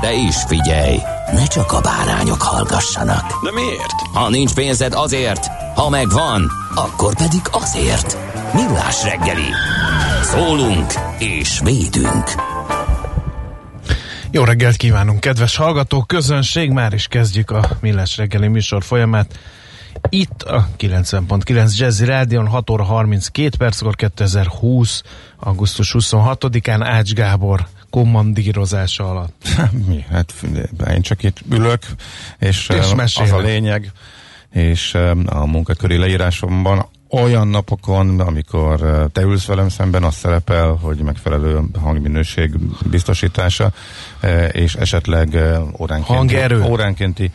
De is figyelj, ne csak a bárányok hallgassanak. De miért? Ha nincs pénzed azért, ha megvan, akkor pedig azért. Millás reggeli. Szólunk és védünk. Jó reggelt kívánunk, kedves hallgatók, közönség, már is kezdjük a Millás reggeli műsor folyamát. Itt a 90.9 Jazzy Rádion 6 óra 32 perckor 2020. augusztus 26-án Ács Gábor kommandírozása alatt. Mi? Hát én csak itt ülök, és, És mesélek. az a lényeg, és a munkaköri leírásomban olyan napokon, amikor te ülsz velem szemben, az szerepel, hogy megfelelő hangminőség biztosítása, és esetleg óránkénti, óránkénti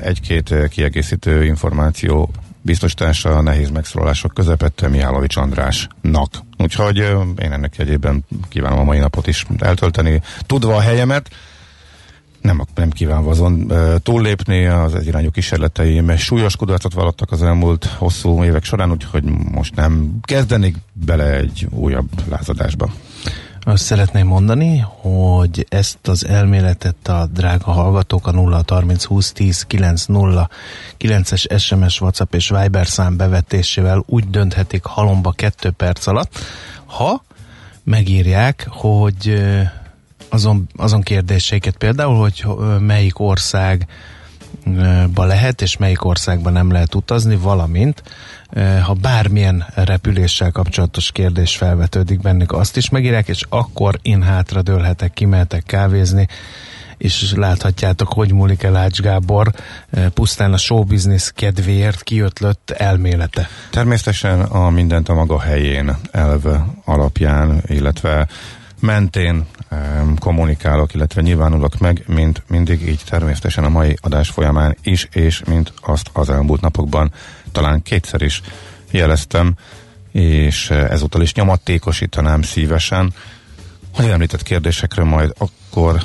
egy-két kiegészítő információ biztosítása a nehéz megszólalások közepette Mihálovics Andrásnak. Úgyhogy én ennek egyében kívánom a mai napot is eltölteni, tudva a helyemet, nem, nem kívánva azon e, túllépni az egyirányú kísérleteim, súlyos kudarcot vallottak az elmúlt hosszú évek során, úgyhogy most nem kezdenik bele egy újabb lázadásba. Azt szeretném mondani, hogy ezt az elméletet a drága hallgatók a 0 30 20 10 9 0 9-es SMS, WhatsApp és Viber szám bevetésével úgy dönthetik halomba kettő perc alatt, ha megírják, hogy azon, azon kérdéseiket például, hogy melyik országba lehet és melyik országban nem lehet utazni, valamint ha bármilyen repüléssel kapcsolatos kérdés felvetődik bennük, azt is megírják, és akkor én hátra dőlhetek, kimehetek kávézni, és láthatjátok, hogy múlik el Ács Gábor ö, pusztán a showbiznisz kedvéért kiötlött elmélete. Természetesen a mindent a maga helyén elve alapján, illetve mentén kommunikálok, illetve nyilvánulok meg, mint mindig így természetesen a mai adás folyamán is, és mint azt az elmúlt napokban talán kétszer is jeleztem, és eh, ezúttal is nyomatékosítanám szívesen, hogy említett kérdésekre majd akkor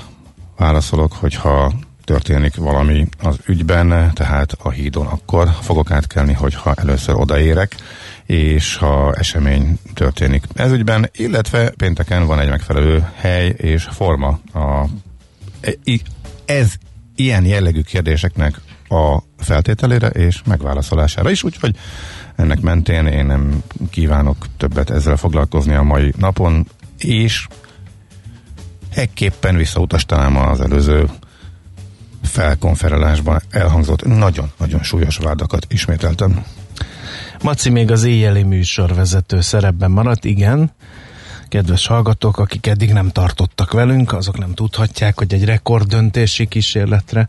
válaszolok, hogyha történik valami az ügyben, tehát a hídon akkor fogok átkelni, hogyha először odaérek, és ha esemény történik ez ügyben, illetve pénteken van egy megfelelő hely és forma a, i- ez ilyen jellegű kérdéseknek a feltételére és megválaszolására is, úgyhogy ennek mentén én nem kívánok többet ezzel foglalkozni a mai napon, és ekképpen visszautasítanám az előző felkonferálásban elhangzott nagyon-nagyon súlyos vádakat ismételtem. Maci még az éjjeli műsorvezető szerepben maradt, igen. Kedves hallgatók, akik eddig nem tartottak velünk, azok nem tudhatják, hogy egy rekorddöntési kísérletre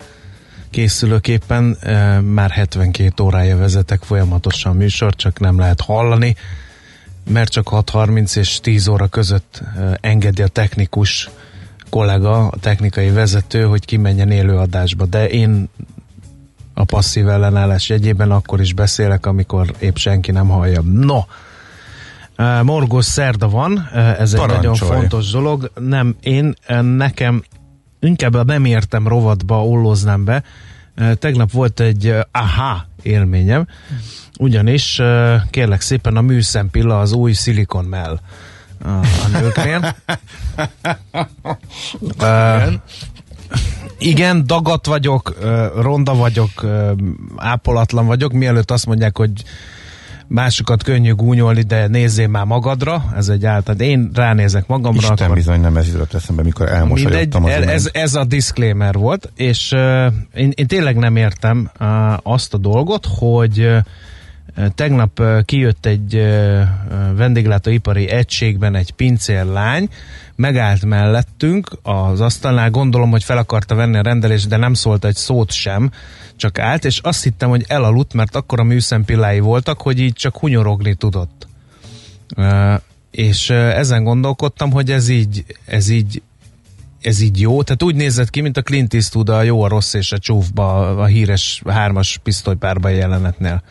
készülőképpen e, már 72 órája vezetek folyamatosan műsor, csak nem lehet hallani, mert csak 6.30 és 10 óra között e, engedi a technikus kollega, a technikai vezető, hogy kimenjen élőadásba, de én a passzív ellenállás jegyében akkor is beszélek, amikor épp senki nem hallja. No, Morgos szerda van, ez egy Parancsolj. nagyon fontos dolog. Nem, én nekem inkább a nem értem rovatba ollóznám be. Tegnap volt egy aha élményem, ugyanis kérlek szépen a műszempilla az új Silicon Mell a, a nőknél. Uh, igen, dagat vagyok, ronda vagyok, ápolatlan vagyok, mielőtt azt mondják, hogy másokat könnyű gúnyolni, de nézzél már magadra, ez egy általán. Én ránézek magamra. Isten akkor... bizony nem ez jutott eszembe, mikor Mindegy, elmosolyodtam az ez, ez a disclaimer volt, és uh, én, én tényleg nem értem uh, azt a dolgot, hogy uh, tegnap kijött egy vendéglátóipari egységben egy pincérlány, megállt mellettünk az asztalnál, gondolom, hogy fel akarta venni a rendelést, de nem szólt egy szót sem, csak állt, és azt hittem, hogy elaludt, mert akkor a műszempillái voltak, hogy így csak hunyorogni tudott. És ezen gondolkodtam, hogy ez így, ez így ez így jó, tehát úgy nézett ki, mint a Clint Eastwood a jó, a rossz és a csúfba, a híres hármas pisztolypárba jelenetnél.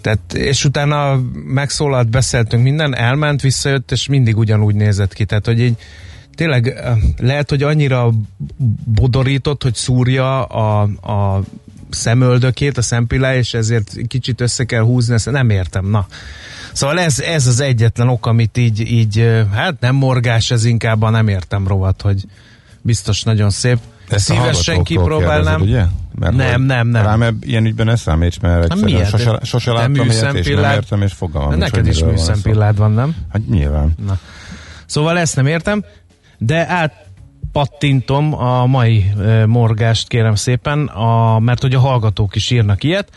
Tehát, és utána megszólalt, beszéltünk minden, elment, visszajött, és mindig ugyanúgy nézett ki. Tehát, hogy így tényleg lehet, hogy annyira bodorított, hogy szúrja a, a szemöldökét, a szempillá, és ezért kicsit össze kell húzni, ezt nem értem, na. Szóval ez, ez az egyetlen ok, amit így, így, hát nem morgás, ez inkább a nem értem rovat, hogy biztos nagyon szép. Ezt Szívesen kipróbálnám. Ugye? Mert nem, nem, nem. Rám ebb, ilyen ügyben ne számíts, mert Hát miért? sose, sose láttam ilyet, és nem értem, és fogalmam nincs, neked is műszempillád van, nem? Hát nyilván. Na. Szóval ezt nem értem, de átpattintom a mai e, morgást kérem szépen, a, mert hogy a hallgatók is írnak ilyet.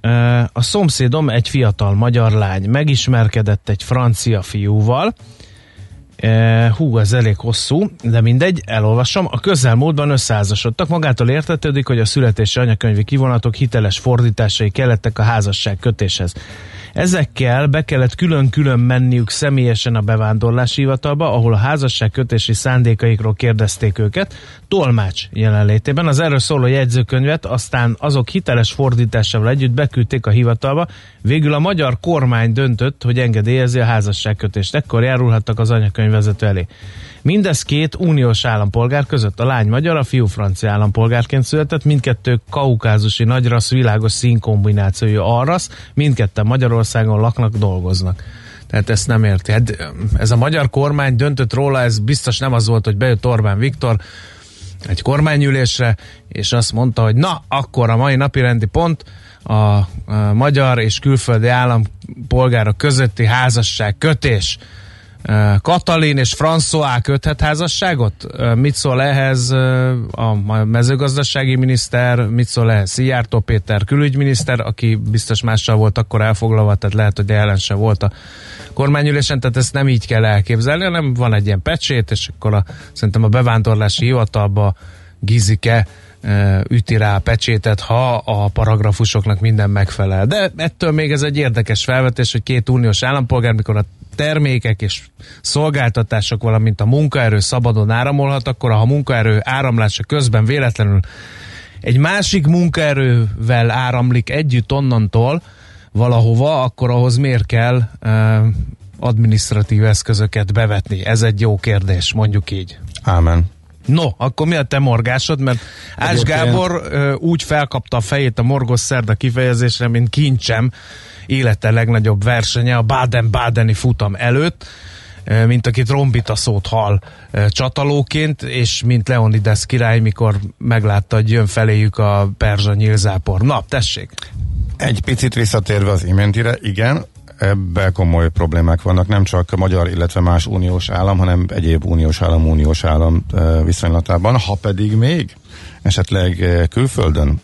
E, a szomszédom egy fiatal magyar lány megismerkedett egy francia fiúval, E, hú, ez elég hosszú, de mindegy, elolvasom. A közelmúltban összeházasodtak. Magától értetődik, hogy a születési anyakönyvi kivonatok hiteles fordításai kellettek a házasság kötéshez. Ezekkel be kellett külön-külön menniük személyesen a bevándorlási hivatalba, ahol a házasság kötési szándékaikról kérdezték őket, tolmács jelenlétében. Az erről szóló jegyzőkönyvet aztán azok hiteles fordításával együtt beküldték a hivatalba. Végül a magyar kormány döntött, hogy engedélyezi a házasságkötést. Ekkor járulhattak az anyakönyvvezető elé. Mindez két uniós állampolgár között. A lány magyar, a fiú francia állampolgárként született, mindkettő kaukázusi nagyrasz világos színkombinációjú arrasz, mindketten Magyarországon laknak, dolgoznak. Tehát ezt nem érti. Hát, ez a magyar kormány döntött róla, ez biztos nem az volt, hogy bejött Orbán Viktor egy kormányülésre, és azt mondta, hogy na, akkor a mai napi rendi pont a, magyar és külföldi állampolgárok közötti házasság kötés. Katalin és François köthet házasságot? Mit szól ehhez a mezőgazdasági miniszter, mit szól ehhez Szijjártó Péter külügyminiszter, aki biztos mással volt akkor elfoglalva, tehát lehet, hogy ellen sem volt a kormányülésen, tehát ezt nem így kell elképzelni, hanem van egy ilyen pecsét, és akkor a, szerintem a bevándorlási hivatalba Gizike üti rá a pecsétet, ha a paragrafusoknak minden megfelel. De ettől még ez egy érdekes felvetés, hogy két uniós állampolgár, mikor a termékek és szolgáltatások, valamint a munkaerő szabadon áramolhat, akkor ha a munkaerő áramlása közben véletlenül egy másik munkaerővel áramlik együtt onnantól valahova, akkor ahhoz miért kell uh, administratív eszközöket bevetni? Ez egy jó kérdés, mondjuk így. Ámen. No, akkor mi a te morgásod? Mert Egyébként- Gábor ö, úgy felkapta a fejét a morgos szerda kifejezésre, mint kincsem élete legnagyobb versenye a Baden-Badeni futam előtt, mint aki trombita szót hall csatalóként, és mint Leonidas király, mikor meglátta, hogy jön feléjük a perzsa nyílzápor. Na, tessék! Egy picit visszatérve az iméntire, igen, ebben komoly problémák vannak, nem csak magyar, illetve más uniós állam, hanem egyéb uniós állam, uniós állam viszonylatában. Ha pedig még esetleg külföldön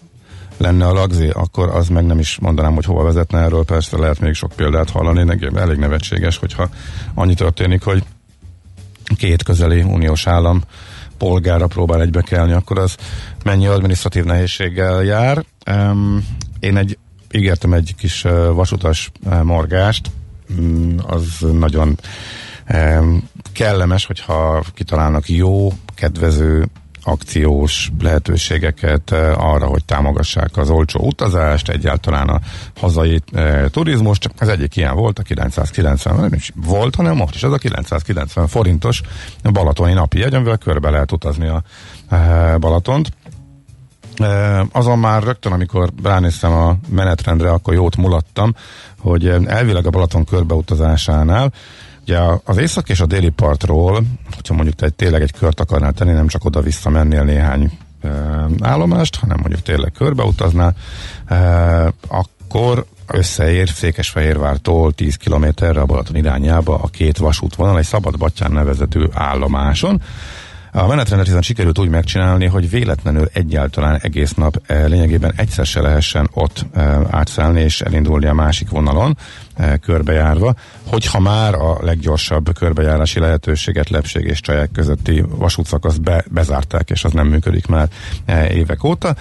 lenne a lagzé, akkor az meg nem is mondanám, hogy hova vezetne erről, persze lehet még sok példát hallani, elég nevetséges, hogyha annyi történik, hogy két közeli uniós állam polgára próbál egybekelni, akkor az mennyi administratív nehézséggel jár. Én egy ígértem egy kis vasutas morgást, mm, az nagyon kellemes, hogyha kitalálnak jó, kedvező akciós lehetőségeket eh, arra, hogy támogassák az olcsó utazást, egyáltalán a hazai e, turizmus, csak az egyik ilyen volt, a 990, nem is volt, hanem most is az a 990 forintos balatoni napi jegy, amivel körbe lehet utazni a e, Balatont. Azon már rögtön, amikor ránéztem a menetrendre, akkor jót mulattam, hogy eh, elvileg a Balaton körbeutazásánál Ugye az észak és a déli partról, hogyha mondjuk te tényleg egy kört akarnál tenni, nem csak oda-vissza mennél néhány e, állomást, hanem mondjuk tényleg körbeutaznál, e, akkor összeér Székesfehérvártól 10 kilométerre a Balaton irányába a két vasútvonal egy Szabad Battyán nevezető állomáson. A menetrendet hiszen sikerült úgy megcsinálni, hogy véletlenül egyáltalán egész nap e, lényegében egyszer se lehessen ott e, átszállni és elindulni a másik vonalon e, körbejárva, hogyha már a leggyorsabb körbejárási lehetőséget Lepség és Csaják közötti vasútszakaszt be, bezárták, és az nem működik már évek óta.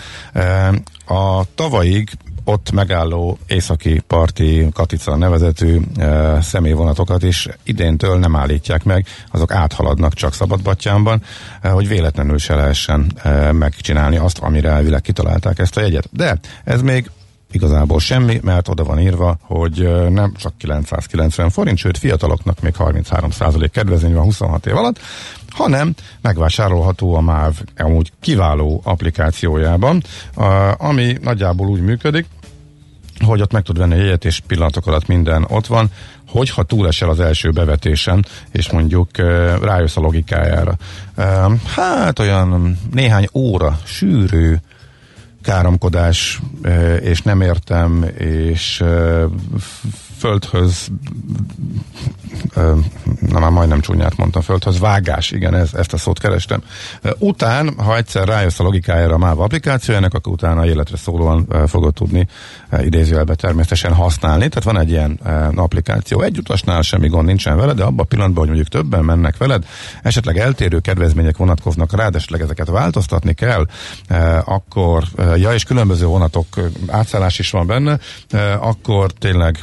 A tavalyig ott megálló északi parti Katica nevezetű e, személyvonatokat is idéntől nem állítják meg, azok áthaladnak csak Szabadbattyánban, e, hogy véletlenül se lehessen e, megcsinálni azt, amire elvileg kitalálták ezt a jegyet. De ez még igazából semmi, mert oda van írva, hogy nem csak 990 forint, sőt fiataloknak még 33% kedvezmény van 26 év alatt, hanem megvásárolható a MÁV amúgy kiváló applikációjában, ami nagyjából úgy működik, hogy ott meg tud venni jegyet, és pillanatok alatt minden ott van, hogyha túlesel az első bevetésen, és mondjuk rájössz a logikájára. Hát olyan néhány óra sűrű káromkodás, és nem értem, és földhöz na már majdnem csúnyát mondtam, földhöz vágás, igen, ez, ezt a szót kerestem. Után, ha egyszer rájössz a logikájára a MÁV applikációjának, akkor utána életre szólóan fogod tudni idézőjelbe természetesen használni. Tehát van egy ilyen applikáció. Egy utasnál semmi gond nincsen vele, de abban a pillanatban, hogy mondjuk többen mennek veled, esetleg eltérő kedvezmények vonatkoznak rá, de esetleg ezeket változtatni kell, akkor, ja, és különböző vonatok átszállás is van benne, akkor tényleg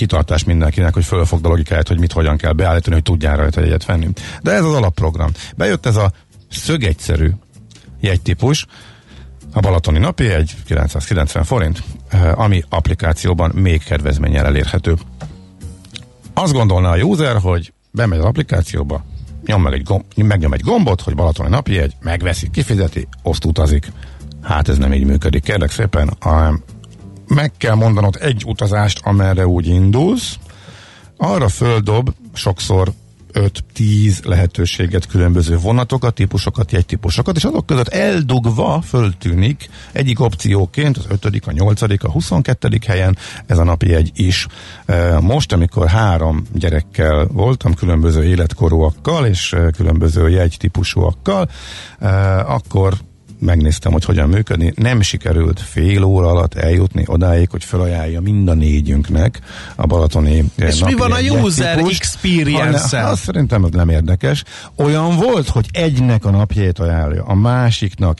kitartás mindenkinek, hogy fölfogd a logikáját, hogy mit hogyan kell beállítani, hogy tudjál rajta egyet venni. De ez az alapprogram. Bejött ez a szögegyszerű jegytípus, a Balatoni napi egy 990 forint, eh, ami applikációban még kedvezménnyel elérhető. Azt gondolná a user, hogy bemegy az applikációba, nyom meg egy gomb, megnyom egy gombot, hogy Balatoni napi egy, megveszi, kifizeti, oszt utazik. Hát ez nem így működik. Kérlek szépen, meg kell mondanod egy utazást, amerre úgy indulsz, arra földob sokszor 5-10 lehetőséget, különböző vonatokat, típusokat, jegytípusokat, és azok között eldugva föltűnik egyik opcióként az 5., a 8., a 22. helyen ez a napi egy is. Most, amikor három gyerekkel voltam, különböző életkorúakkal és különböző jegytípusúakkal, akkor megnéztem, hogy hogyan működni. Nem sikerült fél óra alatt eljutni odáig, hogy felajánlja mind a négyünknek a balatoni És mi van a user experience-en? Azt szerintem ez nem érdekes. Olyan volt, hogy egynek a napjét ajánlja, a másiknak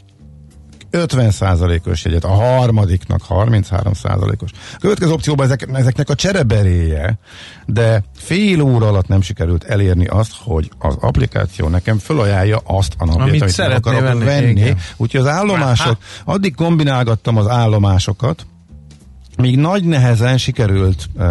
50%-os jegyet, a harmadiknak 33%-os. A következő opcióban ezek, ezeknek a csereberéje, de fél óra alatt nem sikerült elérni azt, hogy az applikáció nekem felajánlja azt a napját, amit, amit akarok venni. venni. Úgyhogy az állomások, addig kombinálgattam az állomásokat, még nagy nehezen sikerült uh,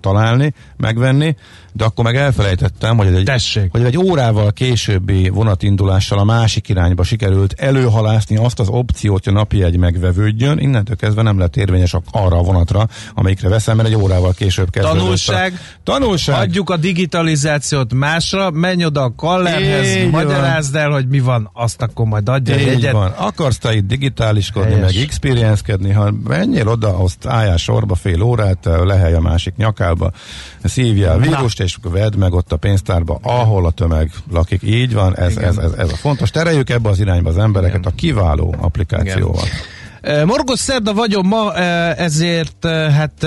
találni, megvenni, de akkor meg elfelejtettem, hogy egy, Tessék. hogy egy órával későbbi vonatindulással a másik irányba sikerült előhalászni azt az opciót, hogy a napi egy megvevődjön, innentől kezdve nem lett érvényes arra a vonatra, amelyikre veszem, mert egy órával később kezdődött. Tanulság, a... Tanulság. Hagyjuk a digitalizációt másra, menj oda a kallerhez, magyarázd el, hogy mi van, azt akkor majd adja Így egyet. van. Akarsz te itt digitáliskodni, Helyes. meg experience ha menjél oda, azt álljál sorba fél órát, lehely a másik nyakába, szívja a vírust, és vedd meg ott a pénztárba, ahol a tömeg lakik. Így van, ez, ez, ez, ez a fontos. Tereljük ebbe az irányba az embereket Igen. a kiváló applikációval. Igen. Morgos szerda vagyok ma, ezért hát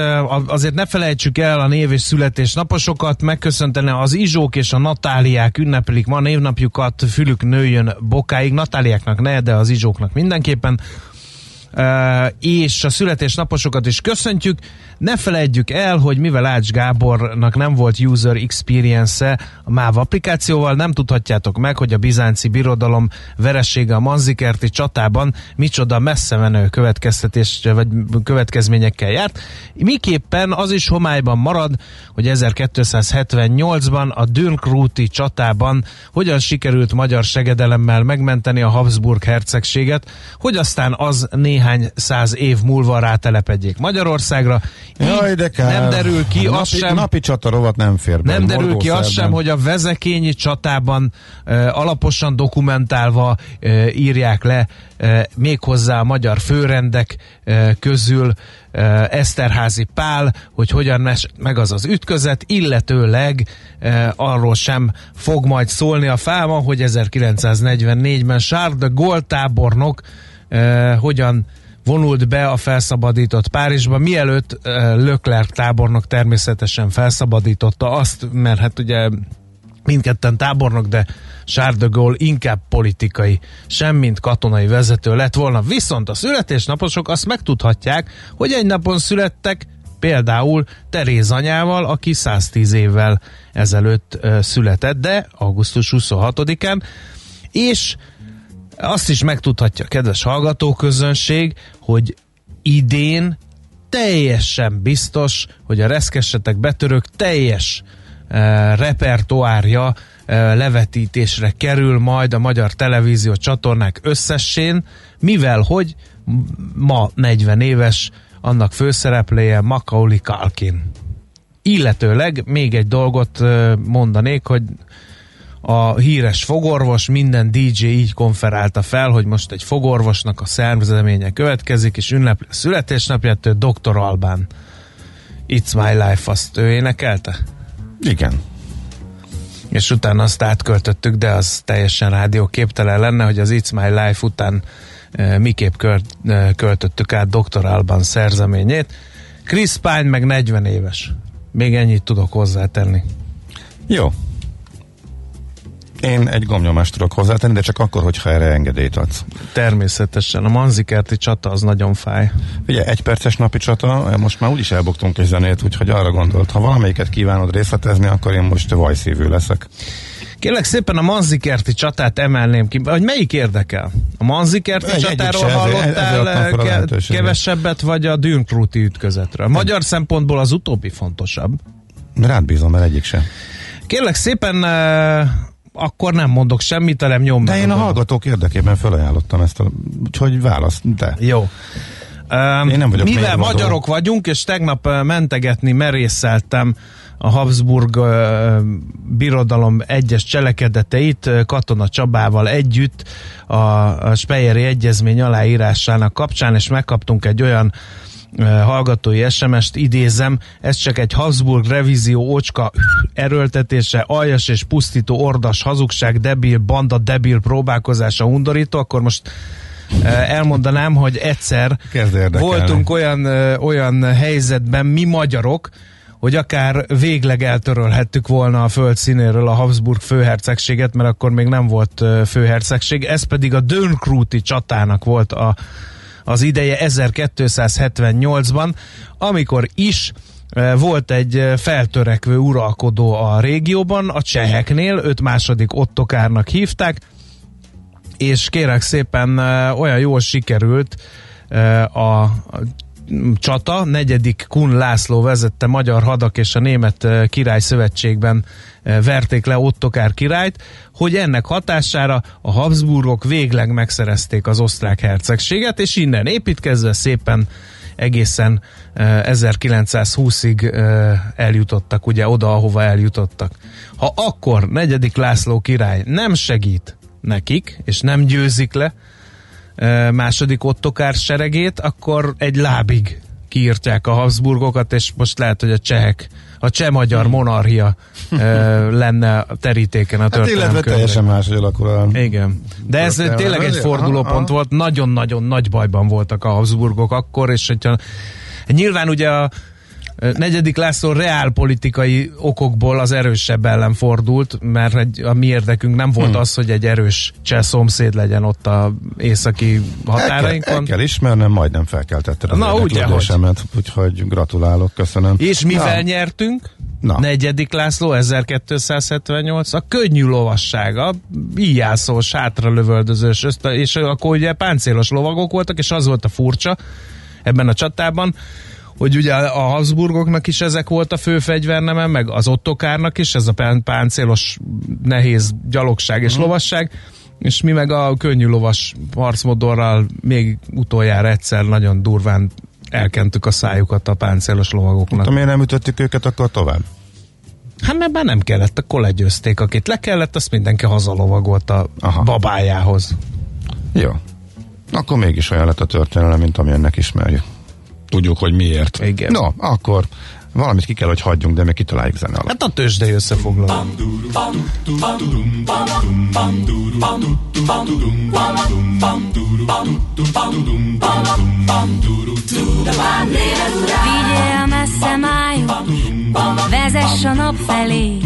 azért ne felejtsük el a név és születésnaposokat, megköszöntene az Izsók és a Natáliák ünnepelik ma névnapjukat, fülük nőjön bokáig, Natáliáknak ne, de az Izsóknak mindenképpen és a születésnaposokat is köszöntjük. Ne felejtjük el, hogy mivel Ács Gábornak nem volt user experience-e a MÁV applikációval, nem tudhatjátok meg, hogy a bizánci birodalom veressége a Manzikerti csatában micsoda messze menő következtetés vagy következményekkel járt. Miképpen az is homályban marad, hogy 1278-ban a Dürnkrúti csatában hogyan sikerült magyar segedelemmel megmenteni a Habsburg hercegséget, hogy aztán az néhány néhány száz év múlva rátelepedjék Magyarországra. Jaj, de kár. nem derül ki napi, az sem, Napi csata rovat nem fér be. nem derül ki az sem, hogy a vezekényi csatában e, alaposan dokumentálva e, írják le e, méghozzá a magyar főrendek e, közül e, Eszterházi Pál, hogy hogyan mes- meg az az ütközet, illetőleg e, arról sem fog majd szólni a fáma, hogy 1944-ben Charles de Gaulle tábornok e, hogyan vonult be a felszabadított Párizsba, mielőtt uh, Leclerc tábornok természetesen felszabadította azt, mert hát ugye mindketten tábornok, de Charles de Gaulle inkább politikai, semmint katonai vezető lett volna. Viszont a születésnaposok azt megtudhatják, hogy egy napon születtek például Teréz anyával, aki 110 évvel ezelőtt uh, született, de augusztus 26-án, és azt is megtudhatja a kedves hallgatóközönség, hogy idén teljesen biztos, hogy a reszkesetek betörők teljes uh, repertoárja uh, levetítésre kerül majd a magyar televízió csatornák összessén, mivel hogy ma 40 éves annak főszereplője Macaulay Culkin. Illetőleg még egy dolgot uh, mondanék, hogy a híres fogorvos, minden DJ így konferálta fel, hogy most egy fogorvosnak a szervezeménye következik, és ünnepli a születésnapját, ő Dr. Albán. It's My Life, azt ő énekelte? Igen. És utána azt átköltöttük, de az teljesen rádióképtelen lenne, hogy az It's My Life után e, miképp költ, e, költöttük át Dr. Alban szerzeményét. Chris Pine meg 40 éves. Még ennyit tudok hozzátenni. Jó. Én egy gomnyomást tudok hozzátenni, de csak akkor, hogyha erre engedélyt adsz. Természetesen. A Manzikerti csata az nagyon fáj. Ugye egy perces napi csata, most már úgyis elbuktunk egy zenét, úgyhogy arra gondolt, ha valamelyiket kívánod részletezni, akkor én most vajszívű leszek. Kérlek szépen a Manzikerti csatát emelném ki. Hogy melyik érdekel? A Manzikerti Egy- csatáról se, ezért- ezért hallottál ke- lehetőséget. kevesebbet, vagy a Dünkrúti ütközetről? Magyar szempontból az utóbbi fontosabb. Rád bízom, mert egyik se. Kérlek szépen, eh, akkor nem mondok semmit, hanem nyom De én a hallgatók érdekében felajánlottam ezt, a, úgyhogy válasz, te. Jó. Um, Én nem vagyok Mivel mérvadó. magyarok vagyunk, és tegnap mentegetni merészeltem a Habsburg uh, birodalom egyes cselekedeteit Katona Csabával együtt a, a Speyeri Egyezmény aláírásának kapcsán, és megkaptunk egy olyan hallgatói SMS-t, idézem, ez csak egy Habsburg revízió ócska erőltetése, aljas és pusztító ordas hazugság, debil, banda, debil próbálkozása undorító, akkor most elmondanám, hogy egyszer voltunk olyan, olyan helyzetben mi magyarok, hogy akár végleg eltörölhettük volna a föld színéről a Habsburg főhercegséget, mert akkor még nem volt főhercegség, ez pedig a Dönkrúti csatának volt a, az ideje 1278-ban, amikor is ö, volt egy ö, feltörekvő uralkodó a régióban, a cseheknél, őt második Ottokárnak hívták, és kérek szépen ö, olyan jól sikerült a csata, negyedik Kun László vezette magyar hadak és a német király szövetségben verték le Ottokár királyt, hogy ennek hatására a Habsburgok végleg megszerezték az osztrák hercegséget, és innen építkezve szépen egészen ö, 1920-ig ö, eljutottak, ugye oda, ahova eljutottak. Ha akkor negyedik László király nem segít nekik, és nem győzik le második Ottokár seregét, akkor egy lábig kiírtják a Habsburgokat, és most lehet, hogy a csehek, a cseh-magyar monarchia ö, lenne a terítéken a Hmm. Hát illetve teljesen más, hogy alakul a... igen. De ez tényleg egy Aha, fordulópont volt, nagyon-nagyon nagy bajban voltak a Habsburgok akkor, és hogyha nyilván ugye a negyedik László reálpolitikai okokból az erősebb ellen fordult, mert egy, a mi érdekünk nem volt Hmm. az, hogy egy erős cseh szomszéd legyen ott a északi El kell, el határainkon. kell ismernem, majdnem felkeltetted az Na, ugye, érdeklődésemet, úgyhogy gratulálok, köszönöm. És mivel Na, nyertünk? Na. Negyedik László 1278, a könnyű lovasság, a íjászós, hátralövöldözős, és akkor ugye páncélos lovagok voltak, és az volt a furcsa ebben a csatában, hogy ugye a Habsburgoknak is ezek volt a fő fegyverneme, meg az Ottokárnak is, ez a pán- páncélos nehéz gyalogság és lovasság, És mi meg a könnyű lovas harcmodorral még utoljára egyszer nagyon durván elkentük a szájukat a páncélos lovagoknak. Ha miért nem ütöttük őket akkor tovább? Hát mert már nem kellett, akkor legyőzték. Akit le kellett, azt mindenki hazalovagolt a Aha. babájához. Jó. Akkor mégis olyan lett a történelem, mint amilyennek ismerjük. Tudjuk, hogy miért. Igen. No, akkor valamit ki kell, hogy hagyjunk, de még kitaláljuk zene alatt. Hát a tőzsdei összefoglaló. Vigyél messze májuk, vezess a nap felé.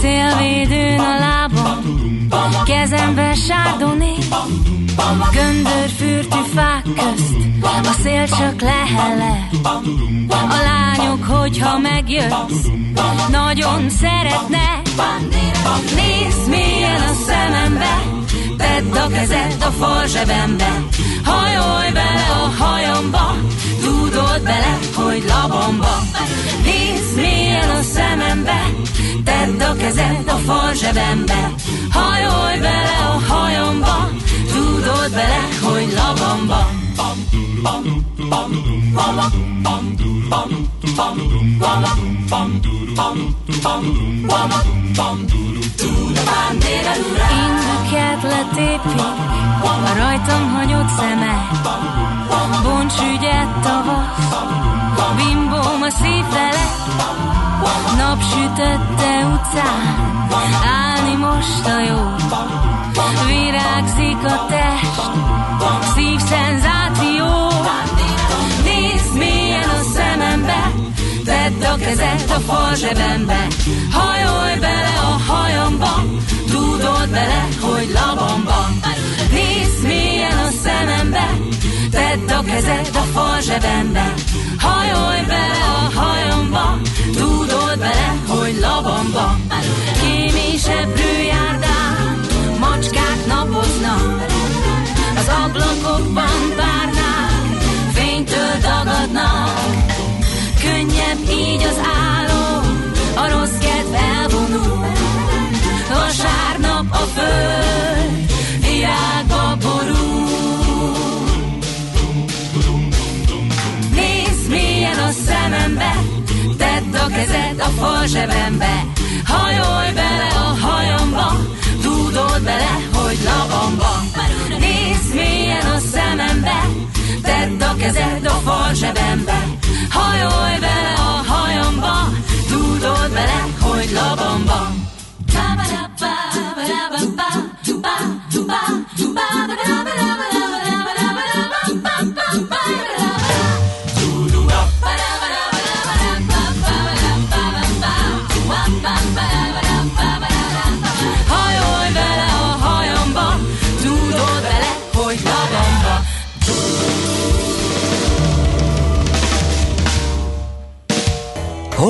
Szélvédőn a lábam, kezemben sárdoné. Göndörfürtű fák közt, a szél csak lehele. A lányok, hogyha megjössz, nagyon szeretne. Nézd milyen a szemembe, tedd a kezed a fal zsebembe. Hajolj bele a hajamba, tudod bele, hogy labamba. Nézd milyen a szemembe, tedd a kezed a fal zsebembe. Hajolj bele a hajamba, tudod bele, hogy labamba. Indüket letépik, a rajtam hagyott szeme. Bonts ügyet tavasz, bimbóm a szív vele. Napsütötte utcán, állni most a jó. Virágzik a test, szívszenzáció. Nézd milyen a szemembe, tedd a kezed a fal zsebembe. Hajolj bele a hajamba, tudod bele, hogy labamba. Nézd milyen a szemembe, tedd a kezed a fal zsebembe. Hajolj bele a hajamba, tudod bele, hogy labamba. Kémisebbről járdán, macskák napoznak, az ablakokban párnák, fénytől dagadnak. Könnyebb így az álom, a rossz kedv elvonul. Vasárnap a föld, virágba borul. Nézd milyen a szemembe, tedd a kezed a fal zsebembe. Hajolj bele a bele, hogy labamba. Nézd milyen a szemembe, tedd a kezed a fal zsebembe. Hajolj bele a hajamba, tudod bele, hogy labamba.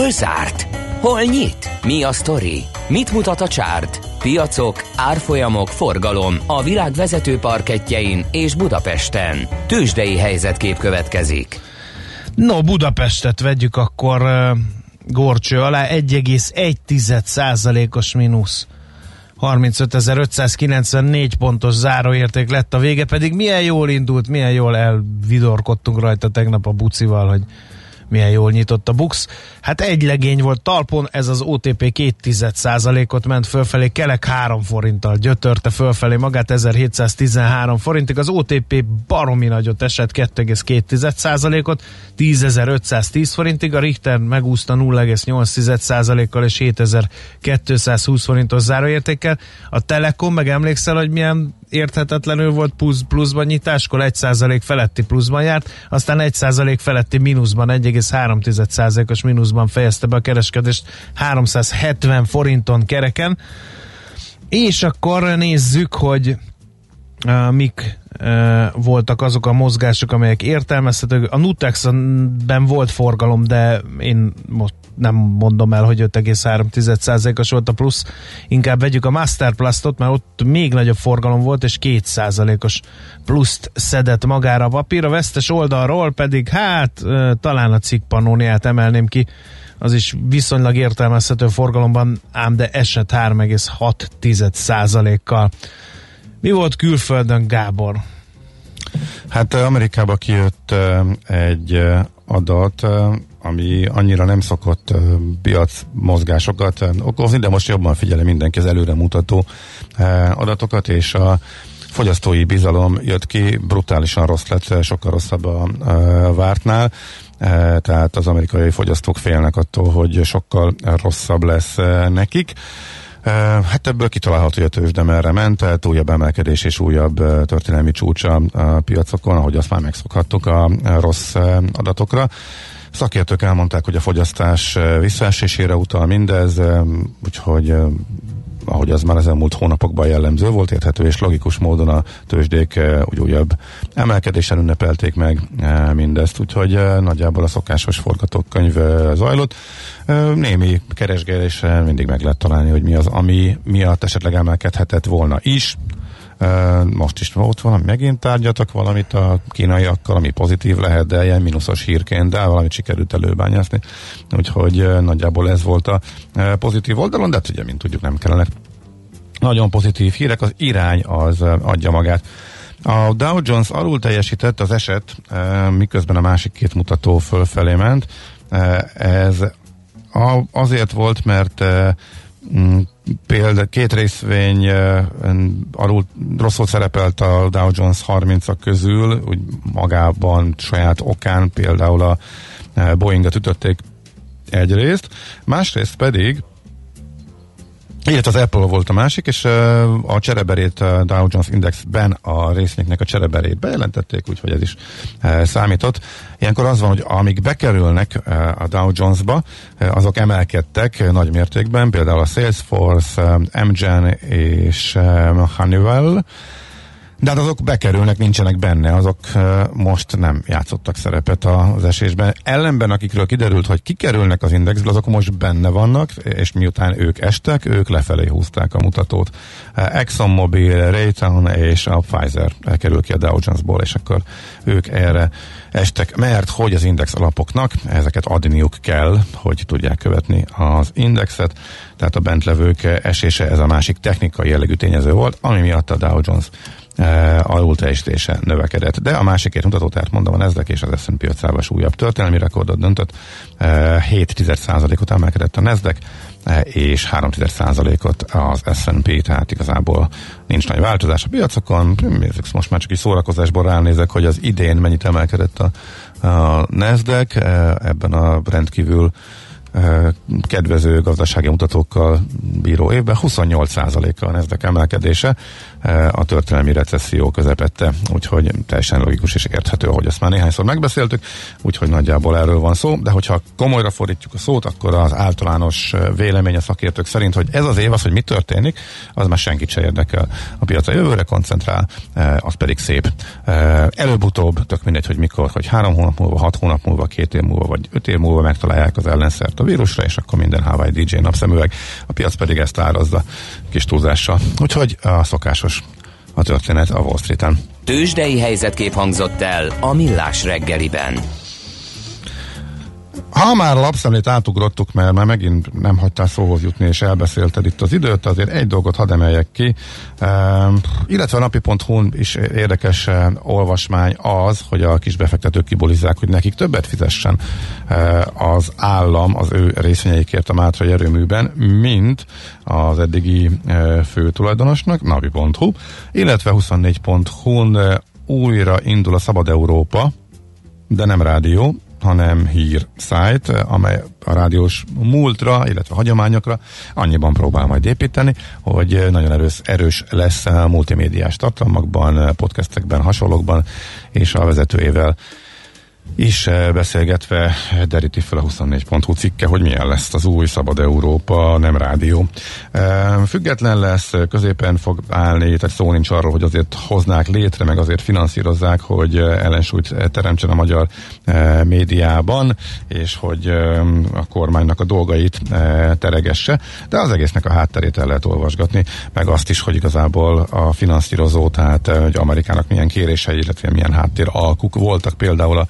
Hol zárt? Hol nyit? Mi a sztori? Mit mutat a csárt? Piacok, árfolyamok, forgalom a világ vezető parketjein és Budapesten. Tősdei helyzetkép következik. No, Budapestet vegyük akkor uh, gorcső alá, 1,1%-os mínusz. 35.594 pontos záróérték lett a vége, pedig milyen jól indult, milyen jól elvidorkodtunk rajta tegnap a bucival, hogy milyen jól nyitott a Bux. Hát egy legény volt talpon, ez az OTP 2 ot ment fölfelé, Kelek 3 forinttal gyötörte fölfelé magát 1713 forintig, az OTP baromi nagyot esett 2,2 ot 10.510 forintig, a Richter megúszta 0,8 kal és 7220 forintos záróértékkel. A Telekom, meg emlékszel, hogy milyen érthetetlenül volt plusz, pluszban nyitáskor? 1% feletti pluszban járt, aztán 1% feletti mínuszban, 1,3%-os mínuszban fejezte be a kereskedést 370 forinton kereken. És akkor nézzük, hogy mik voltak azok a mozgások, amelyek értelmezhetők. A Nutexben volt forgalom, de én most nem mondom el, hogy 5,3%-os volt a plusz. Inkább vegyük a Masterplastot, mert ott még nagyobb forgalom volt, és 2%-os pluszt szedett magára a papír. A vesztes oldalról pedig, hát talán a cikkpanóniát emelném ki, az is viszonylag értelmezhető forgalomban, ám de esett 3,6%-kal. Mi volt külföldön, Gábor? Hát Amerikába kijött egy adat, ami annyira nem szokott piac mozgásokat okozni, de most jobban figyelem mindenki az előremutató adatokat, és a fogyasztói bizalom jött ki, brutálisan rossz lett, sokkal rosszabb a, vártnál, tehát az amerikai fogyasztók félnek attól, hogy sokkal rosszabb lesz nekik. Hát ebből kitalálható, hogy a tőzsde merre ment, tehát újabb emelkedés és újabb történelmi csúcsa a piacokon, ahogy azt már megszokhattuk a rossz adatokra. Szakértők elmondták, hogy a fogyasztás visszaesésére utal mindez, úgyhogy ahogy az már az elmúlt hónapokban jellemző volt, érthető és logikus módon a tőzsdék úgy újabb emelkedésen ünnepelték meg mindezt, úgyhogy nagyjából a szokásos forgatókönyv zajlott. Némi keresgéléssel mindig meg lehet találni, hogy mi az, ami miatt esetleg emelkedhetett volna is. Most is volt valami, megint tárgyatok valamit a kínaiakkal, ami pozitív lehet, de ilyen mínuszos hírként, de valamit sikerült előbányászni. Úgyhogy nagyjából ez volt a pozitív oldalon, de hát ugye, mint tudjuk, nem kellene nagyon pozitív hírek, az irány az adja magát. A Dow Jones alul teljesített az eset, miközben a másik két mutató fölfelé ment. Ez azért volt, mert példa, két részvény alul rosszul szerepelt a Dow Jones 30-ak közül, úgy magában saját okán például a Boeing-et ütötték egyrészt, másrészt pedig illetve az Apple volt a másik, és a csereberét a Dow Jones Indexben a részvényeknek a csereberét bejelentették, úgyhogy ez is számított. Ilyenkor az van, hogy amíg bekerülnek a Dow Jonesba, azok emelkedtek nagy mértékben, például a Salesforce, Amgen és Honeywell, de hát azok bekerülnek, nincsenek benne, azok most nem játszottak szerepet az esésben. Ellenben, akikről kiderült, hogy kikerülnek az indexből, azok most benne vannak, és miután ők estek, ők lefelé húzták a mutatót. ExxonMobil, Raytheon és a Pfizer kerül ki a Dow Jonesból, és akkor ők erre estek, mert hogy az index alapoknak ezeket adniuk kell, hogy tudják követni az indexet, tehát a bentlevők esése ez a másik technikai jellegű tényező volt, ami miatt a Dow Jones alulteljesítése növekedett. De a másik két mutató, tehát mondom, a Nasdaq és az S&P 500 újabb történelmi rekordot döntött. Uh, 7,1%-ot emelkedett a Nasdaq, uh, és 3,1%-ot az S&P, tehát igazából nincs nagy változás a piacokon. Most már csak egy szórakozásból ránézek, hogy az idén mennyit emelkedett a, a Nasdaq ebben a rendkívül kedvező gazdasági mutatókkal bíró évben 28%-kal a Nasdaq emelkedése a történelmi recesszió közepette, úgyhogy teljesen logikus és érthető, ahogy ezt már néhányszor megbeszéltük, úgyhogy nagyjából erről van szó, de hogyha komolyra fordítjuk a szót, akkor az általános vélemény a szakértők szerint, hogy ez az év az, hogy mi történik, az már senkit se érdekel. A piac a jövőre koncentrál, az pedig szép. Előbb-utóbb, tök mindegy, hogy mikor, hogy három hónap múlva, hat hónap múlva, két év múlva, vagy öt év múlva megtalálják az ellenszert a vírusra, és akkor minden Hawaii DJ napszemüveg. A piac pedig ezt árazza kis túlzással. Úgyhogy a szokásos a történet a Wall Street-en. Tőzsdei helyzetkép hangzott el a Millás reggeliben. Ha már a lapszemlét átugrottuk, mert már megint nem hagytál szóhoz jutni, és elbeszélted itt az időt, azért egy dolgot hadd emeljek ki. Uh, illetve a napi.hu is érdekes olvasmány az, hogy a kis befektetők kibolizzák, hogy nekik többet fizessen uh, az állam az ő részvényeikért a Mátrai erőműben, mint az eddigi uh, fő tulajdonosnak, napi.hu, illetve 24.hu-n uh, újra indul a Szabad Európa, de nem rádió, hanem hír szájt, amely a rádiós múltra, illetve hagyományokra annyiban próbál majd építeni, hogy nagyon erős, erős lesz multimédiás tartalmakban, podcastekben, hasonlókban, és a vezetőjével is eh, beszélgetve deríti fel a 24.hu cikke, hogy milyen lesz az új Szabad Európa, nem rádió. Eh, független lesz, középen fog állni, tehát szó nincs arról, hogy azért hoznák létre, meg azért finanszírozzák, hogy eh, ellensúlyt teremtsen a magyar médiában, és hogy a kormánynak a dolgait teregesse, de az egésznek a hátterét el lehet olvasgatni, meg azt is, hogy igazából a finanszírozó, tehát hogy Amerikának milyen kérései, illetve milyen háttér alkuk voltak például a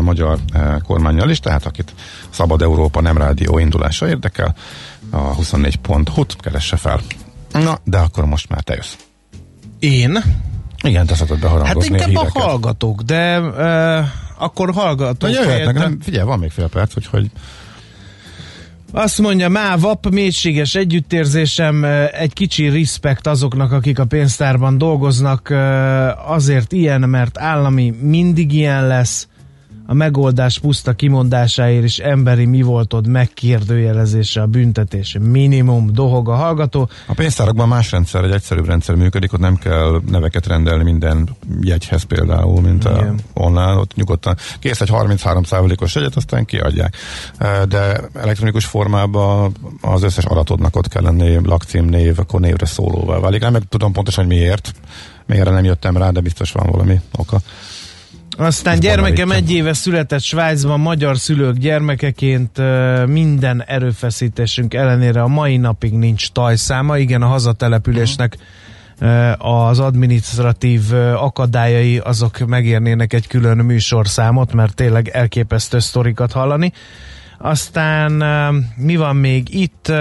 magyar e, kormányjal is, tehát akit Szabad Európa nem rádió indulása érdekel, a 24.hu-t keresse fel. Na, de akkor most már te jössz. Én? Igen, te szokott Hát beharangozni a inkább a híreket. hallgatók, de uh, akkor hallgatók Na jöhetnek, nem, figyelj, van még fél perc, úgyhogy Azt mondja, MÁVAP, mélységes együttérzésem, egy kicsi respekt azoknak, akik a pénztárban dolgoznak, azért ilyen, mert állami mindig ilyen lesz, a megoldás puszta kimondásáért is emberi mi voltod megkérdőjelezése a büntetés. Minimum dohog a hallgató. a pénztárakban más rendszer, egy egyszerűbb rendszer működik, ott nem kell neveket rendelni minden jegyhez például, mint a online, ott nyugodtan kész egy 33%-os jegyet, aztán kiadják. De elektronikus formában az összes adatodnak ott kell lenni, lakcím, név, akkor névre szólóval válik. Nem meg tudom pontosan, hogy miért, erre nem jöttem rá, de biztos van valami oka. Aztán Ez gyermekem egy éve született Svájcban, magyar szülők gyermekeként minden erőfeszítésünk ellenére a mai napig nincs tajszáma. Igen, a hazatelepülésnek az administratív akadályai azok megérnének egy külön műsorszámot, mert tényleg elképesztő sztorikat hallani. Aztán mi van még itt?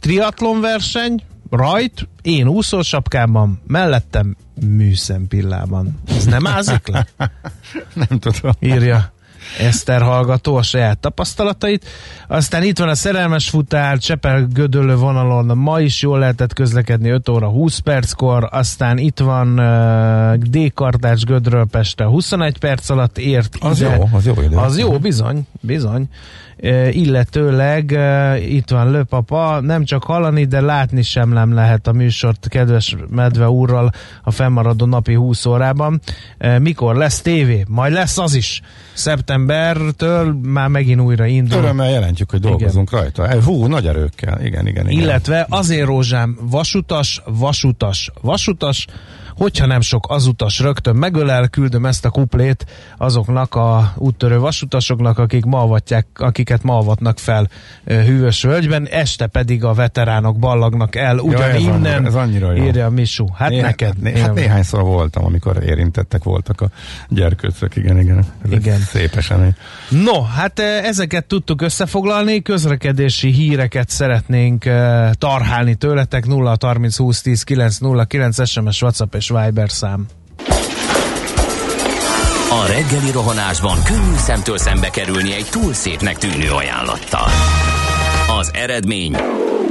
Triatlon verseny, rajt, én úszósapkában, mellettem műszempillában. Ez nem ázik le? Nem tudom. írja Eszter hallgató a saját tapasztalatait. Aztán itt van a szerelmes futár, Csepel Gödöllő vonalon ma is jól lehetett közlekedni 5 óra 20 perckor, aztán itt van uh, D-kartács Gödről Pestre 21 perc alatt ért Az ide. jó, az jó idő. Az jó, bizony, bizony. Illetőleg itt van Lőpapa, nem csak hallani, de látni sem nem lehet a műsort kedves Medve úrral a fennmaradó napi 20 órában. Mikor lesz tévé? Majd lesz az is. Szeptembertől már megint újra indul. Örömmel jelentjük, hogy dolgozunk igen. rajta. Hú, nagy erőkkel. Igen, igen, igen. Illetve azért rózsám vasutas, vasutas, vasutas, hogyha nem sok azutas rögtön megölel, küldöm ezt a kuplét azoknak a úttörő vasutasoknak, akik ma avatják, akiket ma avatnak fel hűvös völgyben, este pedig a veteránok ballagnak el ugyan ez innen, annyira- ez annyira jó. írja Misu. Hát Néha- neked. Né, hát néhányszor voltam, amikor érintettek voltak a gyerkőcök, igen, igen. Ez Igen. Szép esemény. No, hát ezeket tudtuk összefoglalni, közlekedési híreket szeretnénk tarhálni tőletek, 0 30 20 10 9 0 9 SMS, WhatsApp és Viber szám. A reggeli rohanásban könnyű szemtől szembe kerülni egy túl szépnek tűnő ajánlattal. Az eredmény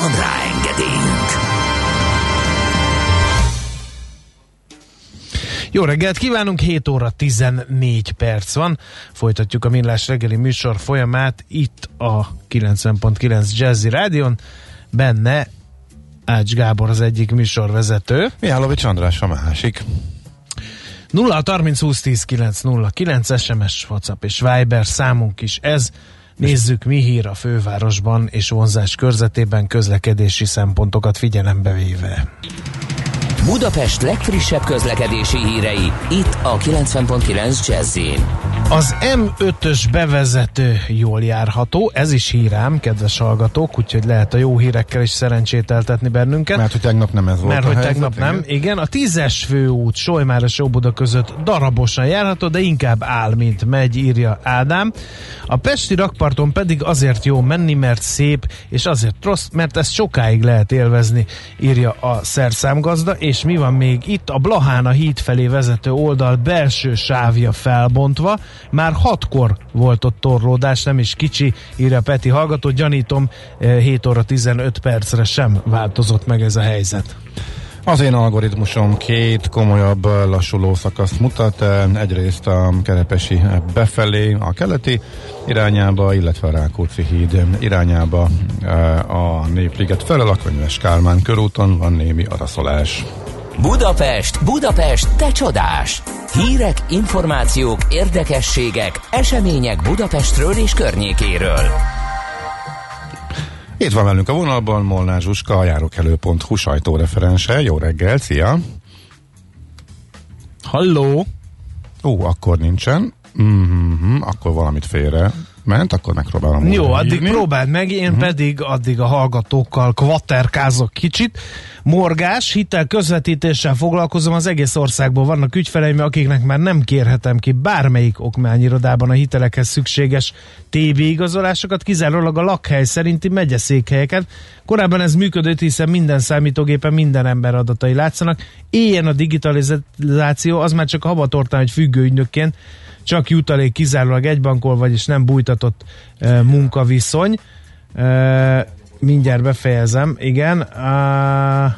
Van rá engedélyünk! Jó reggelt kívánunk, 7 óra 14 perc van. Folytatjuk a Millás reggeli műsor folyamát itt a 90.9 Jazzy Rádion. Benne Ács Gábor az egyik műsorvezető. Mihálovics András a másik. 0 30 20 10 9 0 9 SMS, WhatsApp és Viber számunk is ez. Nézzük, mi hír a fővárosban és vonzás körzetében közlekedési szempontokat figyelembe véve. Budapest legfrissebb közlekedési hírei, itt a 90.9 jazz Az M5-ös bevezető jól járható, ez is hírám, kedves hallgatók, úgyhogy lehet a jó hírekkel is szerencsételtetni bennünket. Mert hogy tegnap nem ez volt Mert a hogy helyzet, tegnap nem, igen. igen. A tízes főút Solymáros Óbuda között darabosan járható, de inkább áll, mint megy, írja Ádám. A Pesti rakparton pedig azért jó menni, mert szép, és azért rossz, mert ezt sokáig lehet élvezni, írja a szerszámgazda, és mi van még itt? A Blahána híd felé vezető oldal belső sávja felbontva, már hatkor volt ott torlódás, nem is kicsi, írja Peti hallgató, gyanítom eh, 7 óra 15 percre sem változott meg ez a helyzet. Az én algoritmusom két komolyabb lassuló szakaszt mutat. Egyrészt a Kerepesi befelé, a keleti irányába, illetve a Rákóczi híd irányába a Népliget felel, a Könyves Kálmán körúton van némi araszolás. Budapest, Budapest, te csodás! Hírek, információk, érdekességek, események Budapestről és környékéről. Itt van velünk a vonalban Molnár Zsuska, a járókelő.hu sajtóreferense. Jó reggel, szia! Halló? Ó, akkor nincsen. Mm-hmm, akkor valamit félre ment, akkor megpróbálom. Jó, addig hívni. próbáld meg, én uh-huh. pedig addig a hallgatókkal kvaterkázok kicsit. Morgás, hitel közvetítéssel foglalkozom, az egész országból vannak ügyfeleim, akiknek már nem kérhetem ki bármelyik okmányirodában a hitelekhez szükséges TB igazolásokat, kizárólag a lakhely szerinti megyeszékhelyeket. Korábban ez működött, hiszen minden számítógépen minden ember adatai látszanak. Éljen a digitalizáció, az már csak habatortán, hogy függő ügynökként csak jutalék kizárólag egy bankol, vagyis nem bújtatott e, munkaviszony. E, mindjárt befejezem, igen. A,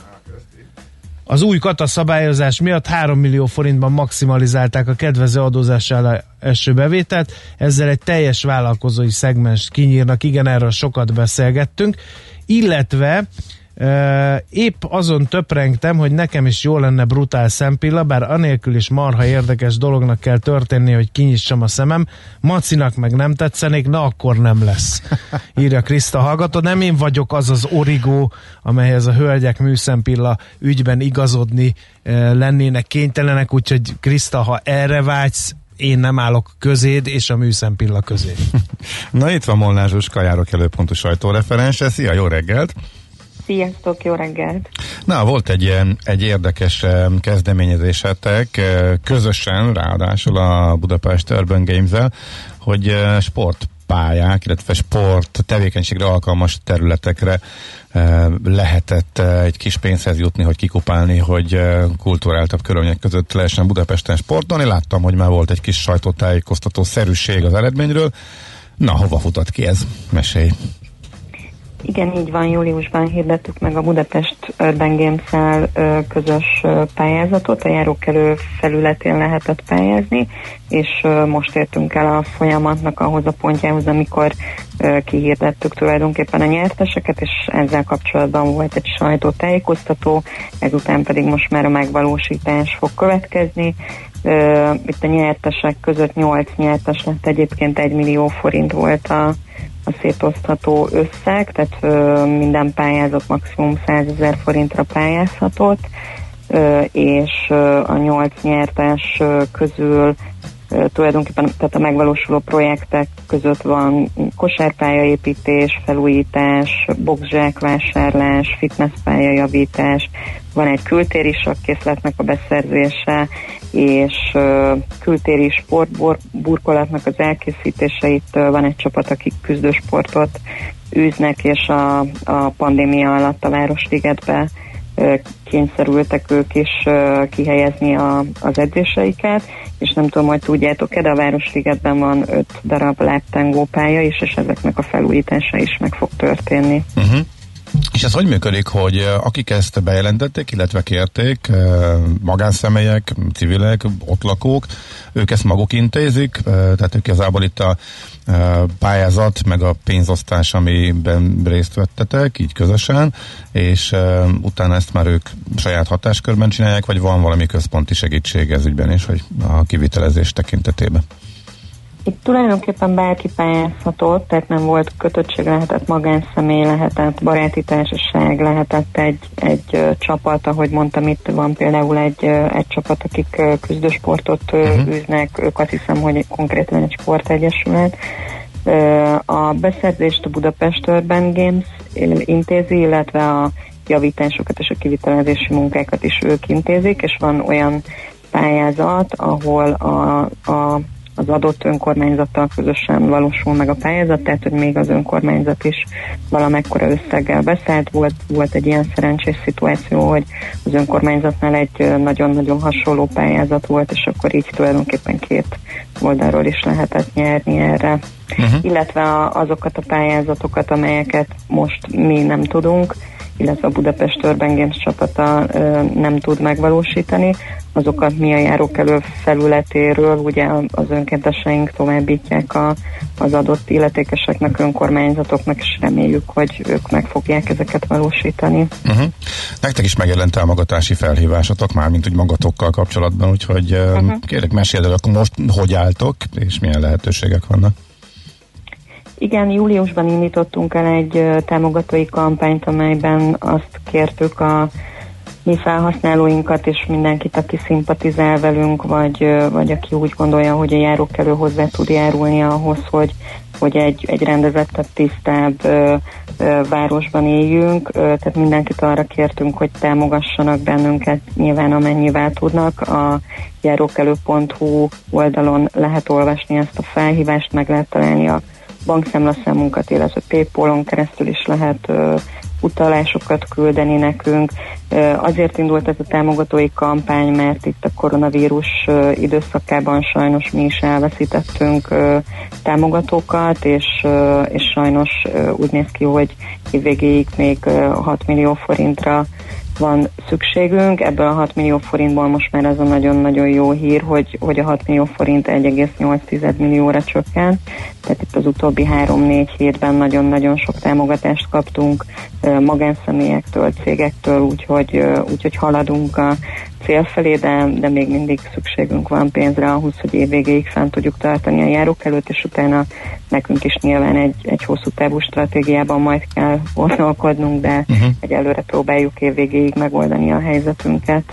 az új kataszabályozás miatt 3 millió forintban maximalizálták a kedvező adózással eső bevételt, ezzel egy teljes vállalkozói szegmens kinyírnak, igen, erről sokat beszélgettünk, illetve épp azon töprengtem, hogy nekem is jó lenne brutál szempilla, bár anélkül is marha érdekes dolognak kell történni, hogy kinyissam a szemem. Macinak meg nem tetszenék, na akkor nem lesz. Írja Kriszta hallgató. Nem én vagyok az az origó, amelyhez a hölgyek műszempilla ügyben igazodni lennének kénytelenek, úgyhogy Kriszta, ha erre vágysz, én nem állok közéd és a műszempilla közé. Na itt van Molnár Zsuska, járok előpontú sajtóreferense. Szia, jó reggelt! Sziasztok, jó reggelt! Na, volt egy, egy érdekes kezdeményezésetek közösen, ráadásul a Budapest Urban Games-el, hogy sportpályák, illetve sport tevékenységre alkalmas területekre lehetett egy kis pénzhez jutni, hogy kikupálni, hogy kulturáltabb körülmények között lehessen Budapesten sportolni. Láttam, hogy már volt egy kis sajtótájékoztató szerűség az eredményről. Na, hova futott ki ez? Mesélj! Igen, így van, júliusban hirdettük meg a Budapest Urban games közös pályázatot, a járókelő felületén lehetett pályázni, és most értünk el a folyamatnak ahhoz a pontjához, amikor kihirdettük tulajdonképpen a nyerteseket, és ezzel kapcsolatban volt egy sajtótájékoztató, ezután pedig most már a megvalósítás fog következni. Itt a nyertesek között 8 nyertes lett, egyébként 1 millió forint volt a a szétosztható összeg, tehát ö, minden pályázat maximum 100 ezer forintra pályázhatott, ö, és ö, a nyolc nyertes ö, közül tulajdonképpen tehát a megvalósuló projektek között van kosárpályaépítés, felújítás, boxzsák vásárlás, fitnesspályajavítás, van egy kültéri sakkészletnek a beszerzése, és kültéri sportburkolatnak az elkészítése. Itt van egy csapat, akik küzdősportot űznek, és a, a pandémia alatt a Városligetbe kényszerültek ők is kihelyezni a, az edzéseiket, és nem tudom, hogy tudjátok-e, de a Városligetben van öt darab láptengópálya is, és ezeknek a felújítása is meg fog történni. Uh-huh. És ez hogy működik, hogy akik ezt bejelentették, illetve kérték, magánszemélyek, civilek, ott lakók, ők ezt maguk intézik, tehát ők igazából itt a pályázat, meg a pénzosztás, amiben részt vettetek, így közösen, és utána ezt már ők saját hatáskörben csinálják, vagy van valami központi segítség ez ügyben is, hogy a kivitelezés tekintetében? Itt tulajdonképpen bárki pályázhatott, tehát nem volt kötöttség, lehetett magánszemély, lehetett baráti társaság, lehetett egy, egy csapat, ahogy mondtam, itt van például egy, egy csapat, akik küzdősportot uh-huh. űznek, ők azt hiszem, hogy konkrétan egy sportegyesület. A beszerzést a Budapest Urban Games intézi, illetve a javításokat és a kivitelezési munkákat is ők intézik, és van olyan pályázat, ahol a, a az adott önkormányzattal közösen valósul meg a pályázat, tehát hogy még az önkormányzat is valamekkora összeggel beszállt. Volt, volt egy ilyen szerencsés szituáció, hogy az önkormányzatnál egy nagyon-nagyon hasonló pályázat volt, és akkor így tulajdonképpen két oldalról is lehetett nyerni erre. Uh-huh. Illetve azokat a pályázatokat, amelyeket most mi nem tudunk, illetve a Budapest Urban Games csapata nem tud megvalósítani, azokat mi a járókelő felületéről, ugye az önkénteseink továbbítják a, az adott illetékeseknek, önkormányzatoknak, és reméljük, hogy ők meg fogják ezeket valósítani. Uh-huh. Nektek is megjelent támogatási felhívásatok, már mint úgy magatokkal kapcsolatban, úgyhogy uh-huh. kérlek mesélj el, akkor most hogy álltok, és milyen lehetőségek vannak? Igen, júliusban indítottunk el egy támogatói kampányt, amelyben azt kértük a mi felhasználóinkat és mindenkit, aki szimpatizál velünk, vagy, vagy aki úgy gondolja, hogy a járókelő hozzá tud járulni ahhoz, hogy, hogy egy, egy rendezettebb, tisztább ö, ö, városban éljünk, ö, tehát mindenkit arra kértünk, hogy támogassanak bennünket nyilván amennyivel tudnak. A járókelő.hu oldalon lehet olvasni ezt a felhívást, meg lehet találni a bankszámlaszámunkat, illetve Paypal-on keresztül is lehet utalásokat küldeni nekünk. Azért indult ez a támogatói kampány, mert itt a koronavírus időszakában sajnos mi is elveszítettünk támogatókat, és, és sajnos úgy néz ki, hogy évvégéig még 6 millió forintra van szükségünk. Ebből a 6 millió forintból most már ez a nagyon-nagyon jó hír, hogy, hogy a 6 millió forint 1,8 millióra csökken. Tehát itt az utóbbi 3-4 hétben nagyon-nagyon sok támogatást kaptunk magánszemélyektől, cégektől, úgyhogy, úgyhogy haladunk a cél felé, de, de még mindig szükségünk van pénzre ahhoz, hogy évvégéig fent tudjuk tartani a járók előtt, és utána nekünk is nyilván egy, egy hosszú távú stratégiában majd kell gondolkodnunk, de uh-huh. egyelőre próbáljuk évvégéig megoldani a helyzetünket.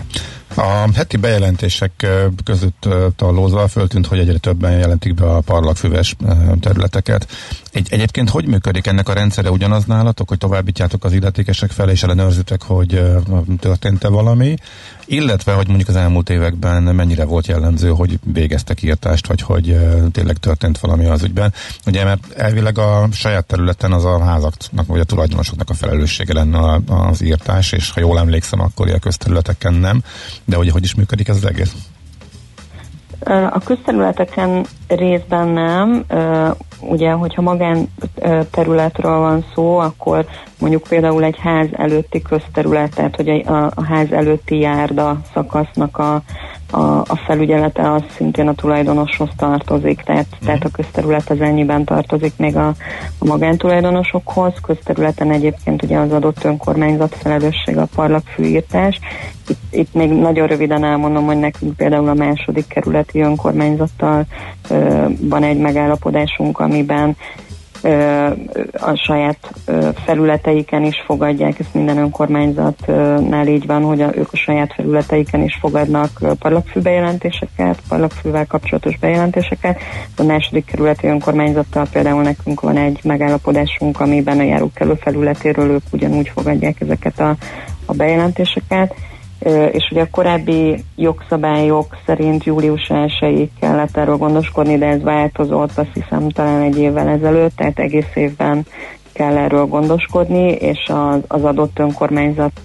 A heti bejelentések között tallózva föltűnt, hogy egyre többen jelentik be a parlagfüves területeket. Egy, egyébként hogy működik ennek a rendszere ugyanaz nálatok, hogy továbbítjátok az illetékesek felé és ellenőrzitek, hogy történt-e valami, illetve, hogy mondjuk az elmúlt években mennyire volt jellemző, hogy végeztek írtást, vagy hogy tényleg történt valami az ügyben. Ugye, mert elvileg a saját területen az a házaknak, vagy a tulajdonosoknak a felelőssége lenne az írtás, és ha jól emlékszem, akkor a közterületeken nem. De hogy hogy is működik ez az egész? A közterületeken részben nem. Ugye, hogyha magán területről van szó, akkor mondjuk például egy ház előtti közterület, tehát hogy a, ház előtti járda szakasznak a, a, a felügyelete az szintén a tulajdonoshoz tartozik, tehát, mm. tehát a közterület az ennyiben tartozik még a, a magántulajdonosokhoz, közterületen egyébként ugye az adott önkormányzat felelősség a parlagfűírtás. Itt, itt még nagyon röviden elmondom, hogy nekünk például a második kerületi önkormányzattal ö, van egy megállapodásunk, amiben a saját felületeiken is fogadják, ezt minden önkormányzatnál így van, hogy a, ők a saját felületeiken is fogadnak parlagfű bejelentéseket, parlagfűvel kapcsolatos bejelentéseket. A második kerületi önkormányzattal például nekünk van egy megállapodásunk, amiben a járókelő felületéről ők ugyanúgy fogadják ezeket a, a bejelentéseket és ugye a korábbi jogszabályok szerint július 1 kellett erről gondoskodni, de ez változott azt hiszem talán egy évvel ezelőtt, tehát egész évben kell erről gondoskodni, és az, az adott önkormányzat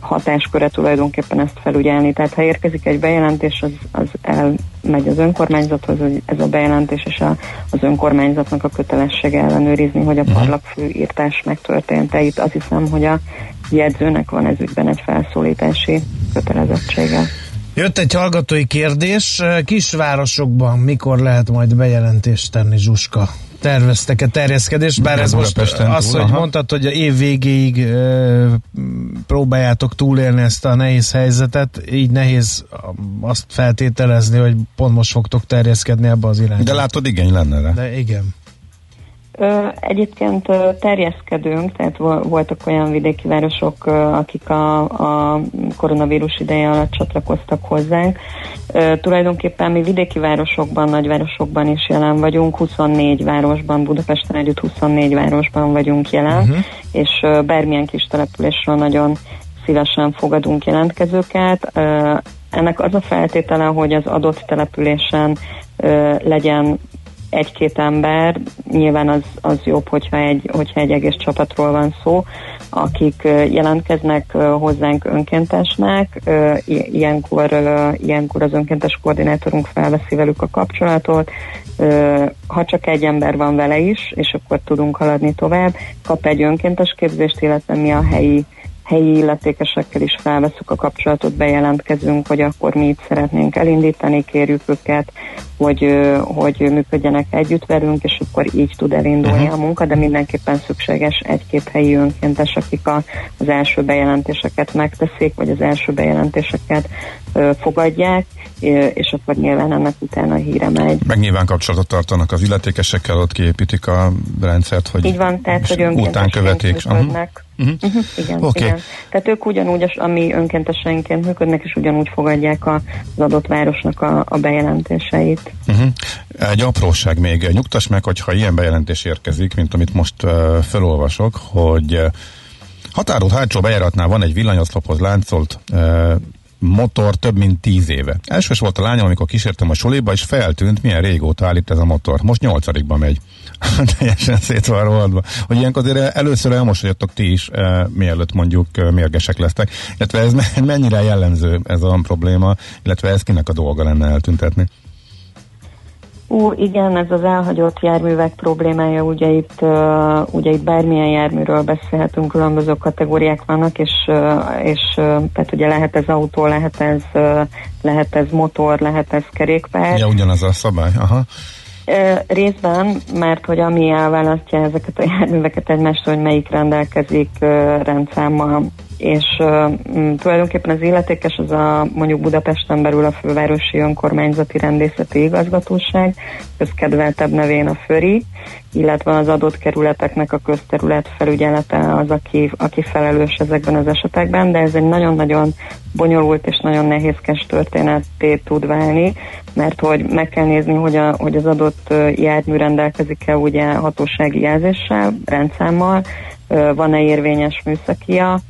hatásköre tulajdonképpen ezt felügyelni. Tehát ha érkezik egy bejelentés, az, az elmegy az önkormányzathoz, ez a bejelentés, és a, az önkormányzatnak a kötelessége ellenőrizni, hogy a mhm. parlagfő írtás megtörtént-e. Itt azt hiszem, hogy a jegyzőnek van ez ügyben egy felszólítási kötelezettsége. Jött egy hallgatói kérdés, kisvárosokban mikor lehet majd bejelentést tenni, Zsuska? terveztek-e terjeszkedést, bár ez most az, hogy aha. mondtad, hogy a év végéig e, próbáljátok túlélni ezt a nehéz helyzetet, így nehéz azt feltételezni, hogy pont most fogtok terjeszkedni ebbe az irányba. De látod, igény lenne rá. De igen. Egyébként terjeszkedünk, tehát voltak olyan vidéki városok, akik a, a koronavírus ideje alatt csatlakoztak hozzánk. Tulajdonképpen mi vidéki városokban, nagyvárosokban is jelen vagyunk, 24 városban, Budapesten együtt 24 városban vagyunk jelen, uh-huh. és bármilyen kis településről nagyon szívesen fogadunk jelentkezőket. Ennek az a feltétele, hogy az adott településen legyen egy-két ember, nyilván az, az jobb, hogyha egy, hogyha egy egész csapatról van szó, akik jelentkeznek hozzánk önkéntesnek, ilyenkor, ilyenkor az önkéntes koordinátorunk felveszi velük a kapcsolatot, ha csak egy ember van vele is, és akkor tudunk haladni tovább, kap egy önkéntes képzést, illetve mi a helyi helyi illetékesekkel is felveszük a kapcsolatot, bejelentkezünk, hogy akkor mi itt szeretnénk elindítani, kérjük őket, hogy, hogy működjenek együtt velünk, és akkor így tud elindulni uh-huh. a munka, de mindenképpen szükséges egy-két helyi önkéntes, akik a, az első bejelentéseket megteszik, vagy az első bejelentéseket ö, fogadják, és akkor nyilván ennek utána a híre megy. Meg nyilván kapcsolatot tartanak az illetékesekkel, ott kiépítik a rendszert, hogy Így van, tehát, hogy után követik. Uh-huh. Uh-huh. Uh-huh. Igen, okay. igen. Tehát ők ugyanúgy, ami önkéntesenként működnek, és ugyanúgy fogadják az adott városnak a, a bejelentéseit. Uh-huh. Egy apróság még, nyugtass meg, hogyha ilyen bejelentés érkezik, mint amit most uh, felolvasok, hogy uh, határolt hátsó bejáratnál van egy villanyoszlophoz láncolt motor több mint tíz éve. Elsős volt a lányom, amikor kísértem a suliba, és feltűnt, milyen régóta állít ez a motor. Most nyolcadikba megy. Teljesen szét van rohadva. Hogy ilyenkor azért először elmosolyodtok ti is, e, mielőtt mondjuk e, mérgesek lesztek. Illetve ez mennyire jellemző ez a probléma, illetve ez kinek a dolga lenne eltüntetni? Ú, igen, ez az elhagyott járművek problémája, ugye itt, uh, ugye itt bármilyen járműről beszélhetünk, különböző kategóriák vannak, és, uh, és uh, tehát ugye lehet ez autó, lehet ez, uh, lehet ez motor, lehet ez kerékpár. Ja, ugyanaz a szabály, aha. Részben, mert hogy ami elválasztja ezeket a járműveket egymástól, hogy melyik rendelkezik rendszámmal, és uh, tulajdonképpen az illetékes az a mondjuk Budapesten belül a fővárosi önkormányzati rendészeti igazgatóság, közkedveltebb nevén a FÖRI, illetve az adott kerületeknek a közterület felügyelete az, aki, aki felelős ezekben az esetekben, de ez egy nagyon-nagyon bonyolult és nagyon nehézkes történetét tud válni, mert hogy meg kell nézni, hogy, a, hogy az adott jármű rendelkezik-e ugye hatósági jelzéssel, rendszámmal, van-e érvényes műszakia,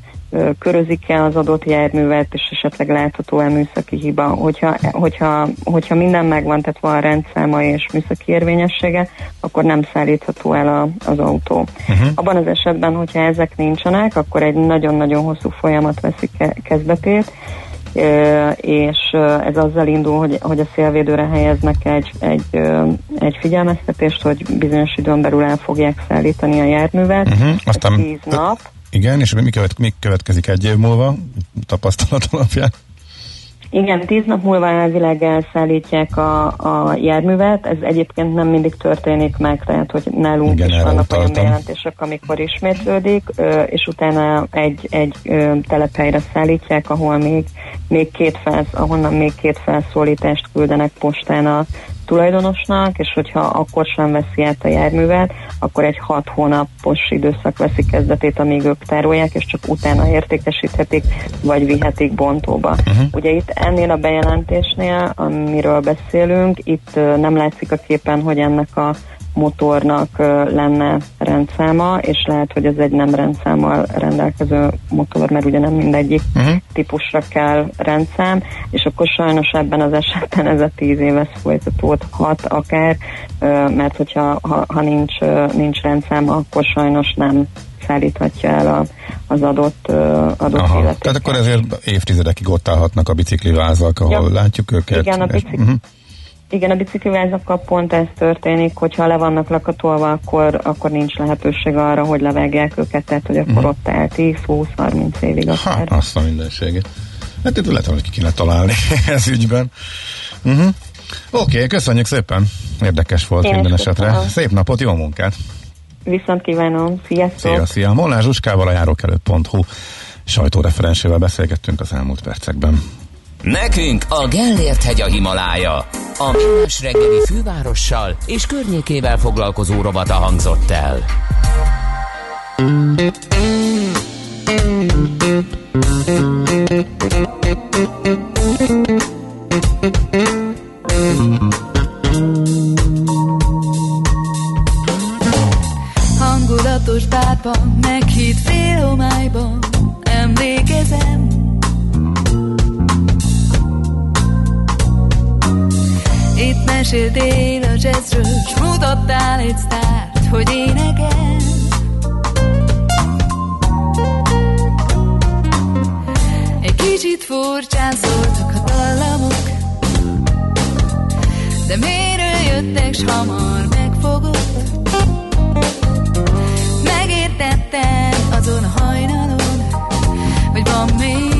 körözik-e az adott járművet, és esetleg látható-e műszaki hiba. Hogyha, hogyha, hogyha minden megvan, tehát van rendszáma és műszaki érvényessége, akkor nem szállítható el a, az autó. Uh-huh. Abban az esetben, hogyha ezek nincsenek, akkor egy nagyon-nagyon hosszú folyamat veszik kezdetét, és ez azzal indul, hogy, hogy a szélvédőre helyeznek egy, egy, egy figyelmeztetést, hogy bizonyos időn belül el fogják szállítani a járművet. Uh-huh. Aztán tíz nap. Igen, és mi, követ, mi következik egy év múlva tapasztalat alapján? Igen, tíz nap múlva elvileg elszállítják a, a járművet, ez egyébként nem mindig történik meg, tehát hogy nálunk Igen, is vannak olyan bejelentések, amikor ismétlődik, és utána egy, egy telephelyre szállítják, ahol még, még két felsz, ahonnan még két felszólítást küldenek postán a tulajdonosnak, és hogyha akkor sem veszi át a járművet, akkor egy hat hónapos időszak veszi kezdetét, amíg ők tárolják, és csak utána értékesíthetik, vagy vihetik bontóba. Uh-huh. Ugye itt ennél a bejelentésnél, amiről beszélünk, itt nem látszik a képen, hogy ennek a motornak lenne rendszáma, és lehet, hogy ez egy nem rendszámmal rendelkező motor, mert ugye nem mindegyik uh-huh. típusra kell rendszám, és akkor sajnos ebben az esetben ez a tíz éves folytatódhat akár, mert hogyha ha, ha nincs, nincs rendszáma, akkor sajnos nem szállíthatja el a, az adott, adott Aha. Tehát akkor ezért évtizedekig ott állhatnak a biciklivázak, ahol ja. látjuk őket. Igen, a bicikli, uh-huh. Igen, a biciklivázakkal pont ez történik, hogyha le vannak lakatolva, akkor, akkor nincs lehetőség arra, hogy levágják őket, tehát hogy akkor uh-huh. ott el 10-20-30 évig akár. Ha, azt a mindenséget. Hát itt lehet, hogy ki kéne találni ez ügyben. Uh-huh. Oké, okay, köszönjük szépen. Érdekes volt Én minden esetre. Köszönöm. Szép napot, jó munkát! Viszont kívánom, sziasztok! Szia, szia! Molnár Zsuskával a járókelő.hu sajtóreferensével beszélgettünk az elmúlt percekben. Nekünk a Gellért hegy a Himalája. A millás reggeli fővárossal és környékével foglalkozó rovata hangzott el. Hangulatos bárban, meghitt homályban, emlékezem, meséltél a jazzről, s mutattál egy sztárt, hogy énekel. Egy kicsit furcsán szóltak a dallamok, de miről jöttek, s hamar megfogott. Megértettem azon a hajnalon, hogy van még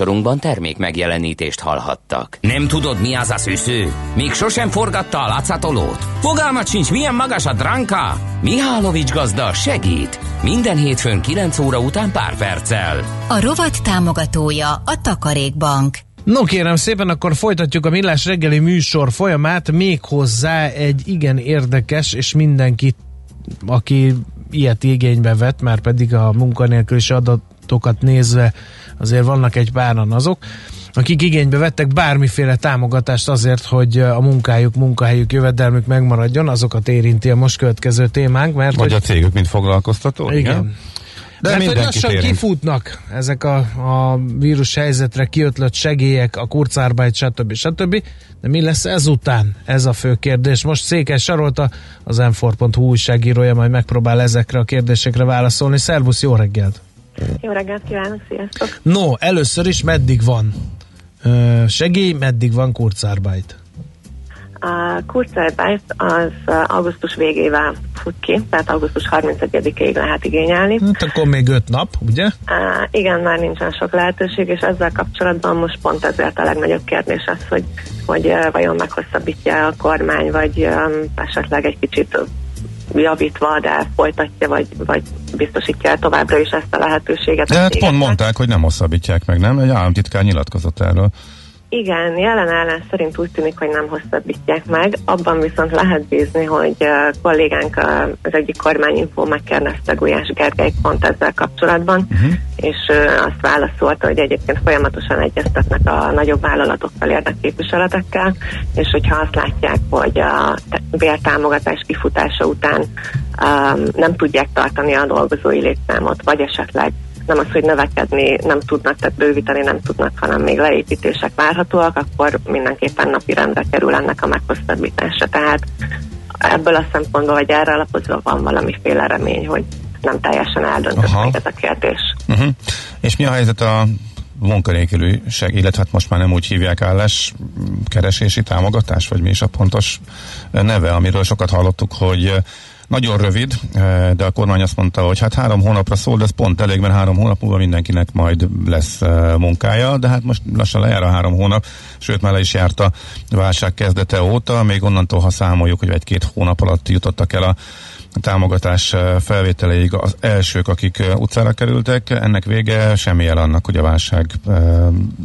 műsorunkban termék megjelenítést hallhattak. Nem tudod, mi az a szűző? Még sosem forgatta a látszatolót? Fogalmat sincs, milyen magas a dránka? Mihálovics gazda segít! Minden hétfőn 9 óra után pár perccel. A rovat támogatója a Takarékbank. No kérem szépen, akkor folytatjuk a Millás reggeli műsor folyamát, még hozzá egy igen érdekes, és mindenki, aki ilyet igénybe vett, már pedig a munkanélkülis adatokat nézve azért vannak egy páran azok, akik igénybe vettek bármiféle támogatást azért, hogy a munkájuk, munkahelyük, jövedelmük megmaradjon, azokat érinti a most következő témánk, mert Vagy hogy, a cégük, mint foglalkoztató? igen. igen. De Mert hogy lassan érint. kifutnak ezek a, a vírus helyzetre kiötlött segélyek, a kurzarbeit, stb. stb. De mi lesz ezután? Ez a fő kérdés. Most Székes Sarolta, az m újságírója majd megpróbál ezekre a kérdésekre válaszolni. Szervusz, jó reggelt! Jó reggelt kívánok, sziasztok! No, először is meddig van ö, segély, meddig van kurzarbeit? A Kurzarbeit az uh, augusztus végével fut ki, tehát augusztus 31-ig lehet igényelni. Hát akkor még öt nap, ugye? Uh, igen, már nincsen sok lehetőség, és ezzel kapcsolatban most pont ezért a legnagyobb kérdés az, hogy, hogy uh, vajon meghosszabbítja a kormány, vagy um, esetleg egy kicsit javítva, de folytatja, vagy, vagy biztosítja el továbbra is ezt a lehetőséget. De hát pont mondták, hogy nem hosszabbítják meg, nem? Egy államtitkár nyilatkozott erről. Igen, jelen ellen szerint úgy tűnik, hogy nem hosszabbítják meg. Abban viszont lehet bízni, hogy uh, kollégánk az egyik kormányinfó megkérdezte Gulyás Gergely pont ezzel kapcsolatban, uh-huh. és azt válaszolta, hogy egyébként folyamatosan egyeztetnek a nagyobb vállalatokkal, érdekképviseletekkel, és hogyha azt látják, hogy a bértámogatás kifutása után um, nem tudják tartani a dolgozói létszámot, vagy esetleg nem az, hogy növekedni nem tudnak, tehát bővíteni nem tudnak, hanem még leépítések várhatóak, akkor mindenképpen napi rendre kerül ennek a meghosszabbítása. Tehát ebből a szempontból, vagy erre alapozva van valamiféle remény, hogy nem teljesen eldöntött még ez a kérdés. Uh-huh. És mi a helyzet a munkanélküliség, illetve hát most már nem úgy hívják állás keresési támogatás, vagy mi is a pontos neve, amiről sokat hallottuk, hogy nagyon rövid, eh, de a kormány azt mondta, hogy hát három hónapra szól, de ez pont elég, mert három hónap múlva mindenkinek majd lesz eh, munkája, de hát most lassan lejár a három hónap, sőt már le is járt a válság kezdete óta, még onnantól, ha számoljuk, hogy egy-két hónap alatt jutottak el a támogatás eh, felvételeig az elsők, akik utcára kerültek, ennek vége semmi jel annak, hogy a válság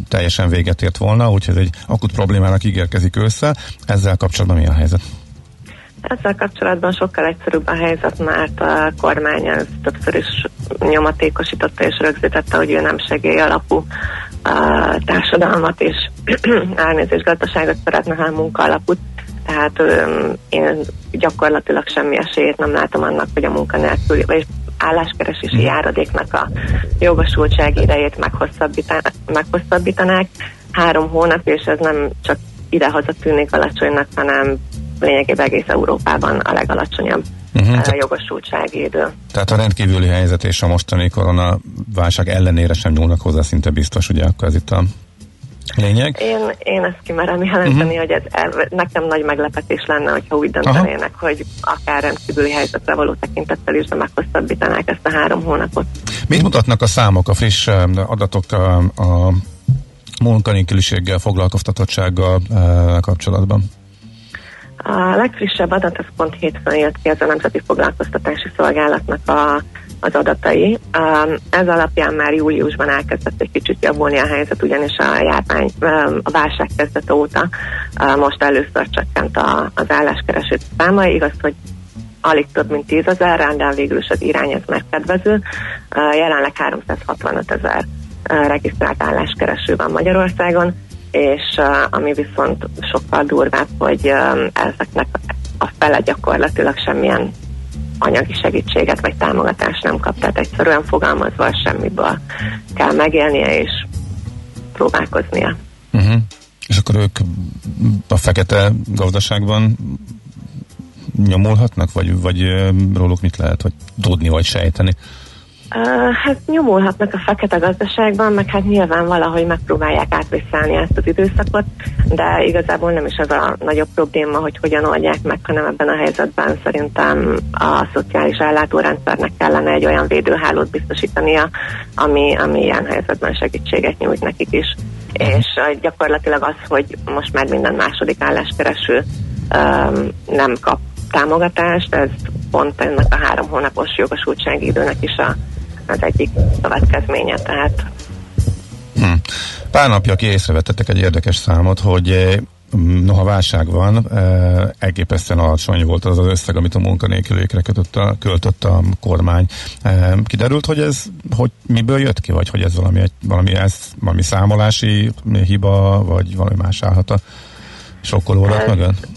teljesen véget ért volna, úgyhogy ez egy akut problémának ígérkezik össze. Ezzel kapcsolatban mi a helyzet? Ezzel kapcsolatban sokkal egyszerűbb a helyzet, mert a kormány ez többször is nyomatékosította és rögzítette, hogy ő nem segély alapú uh, társadalmat és elnézés gazdaságot szeretne, hanem munka alapút. Tehát um, én gyakorlatilag semmi esélyét nem látom annak, hogy a munkanélkül, vagy álláskeresési járadéknak a jogosultság idejét meghosszabbítanák, meghosszabbítanák. Három hónap, és ez nem csak idehaza tűnik alacsonynak, hanem lényegében egész Európában a legalacsonyabb Mhm. uh-huh. jogosultsági idő. Tehát a rendkívüli helyzet és a mostani koronaválság ellenére sem nyúlnak hozzá, szinte biztos, ugye akkor ez itt a lényeg. Én, én ezt kimerem jelenteni, uh-huh. hogy ez el, nekem nagy meglepetés lenne, hogyha úgy döntenének, Aha. hogy akár rendkívüli helyzetre való tekintettel is, de meghosszabbítanák ezt a három hónapot. Mit mutatnak a számok, a friss eh, adatok a, a munkanélküliséggel, foglalkoztatottsággal eh, kapcsolatban? A legfrissebb adat az pont hétfőn jött ki, ez a Nemzeti Foglalkoztatási Szolgálatnak a, az adatai. Um, ez alapján már júliusban elkezdett egy kicsit javulni a helyzet, ugyanis a járvány, um, a válság kezdete óta uh, most először csökkent az álláskereső száma. Igaz, hogy alig több mint 10 ezer, de végül is az irány ez már. Uh, jelenleg 365 ezer uh, regisztrált álláskereső van Magyarországon, és uh, ami viszont sokkal durvább, hogy um, ezeknek a fele gyakorlatilag semmilyen anyagi segítséget vagy támogatást nem kap, tehát egyszerűen fogalmazva semmiből kell megélnie és próbálkoznia. Uh-huh. És akkor ők a fekete gazdaságban nyomulhatnak, vagy, vagy róluk mit lehet, vagy tudni, vagy sejteni? Hát nyomulhatnak a fekete gazdaságban, meg hát nyilván valahogy megpróbálják átvészelni ezt az időszakot, de igazából nem is az a nagyobb probléma, hogy hogyan oldják meg, hanem ebben a helyzetben szerintem a szociális ellátórendszernek kellene egy olyan védőhálót biztosítania, ami, ami ilyen helyzetben segítséget nyújt nekik is. És gyakorlatilag az, hogy most már minden második álláskereső um, nem kap támogatást, ez pont ennek a három hónapos jogosultsági időnek is a az egyik következménye, tehát hm. Pár napja ki észrevettetek egy érdekes számot, hogy eh, noha válság van, eh, elképesztően alacsony volt az az összeg, amit a munkanélkülékre kötött a, költött a kormány. Eh, kiderült, hogy ez hogy miből jött ki, vagy hogy ez valami, valami, ez, valami számolási hiba, vagy valami más állhat a sokkolódat mögött?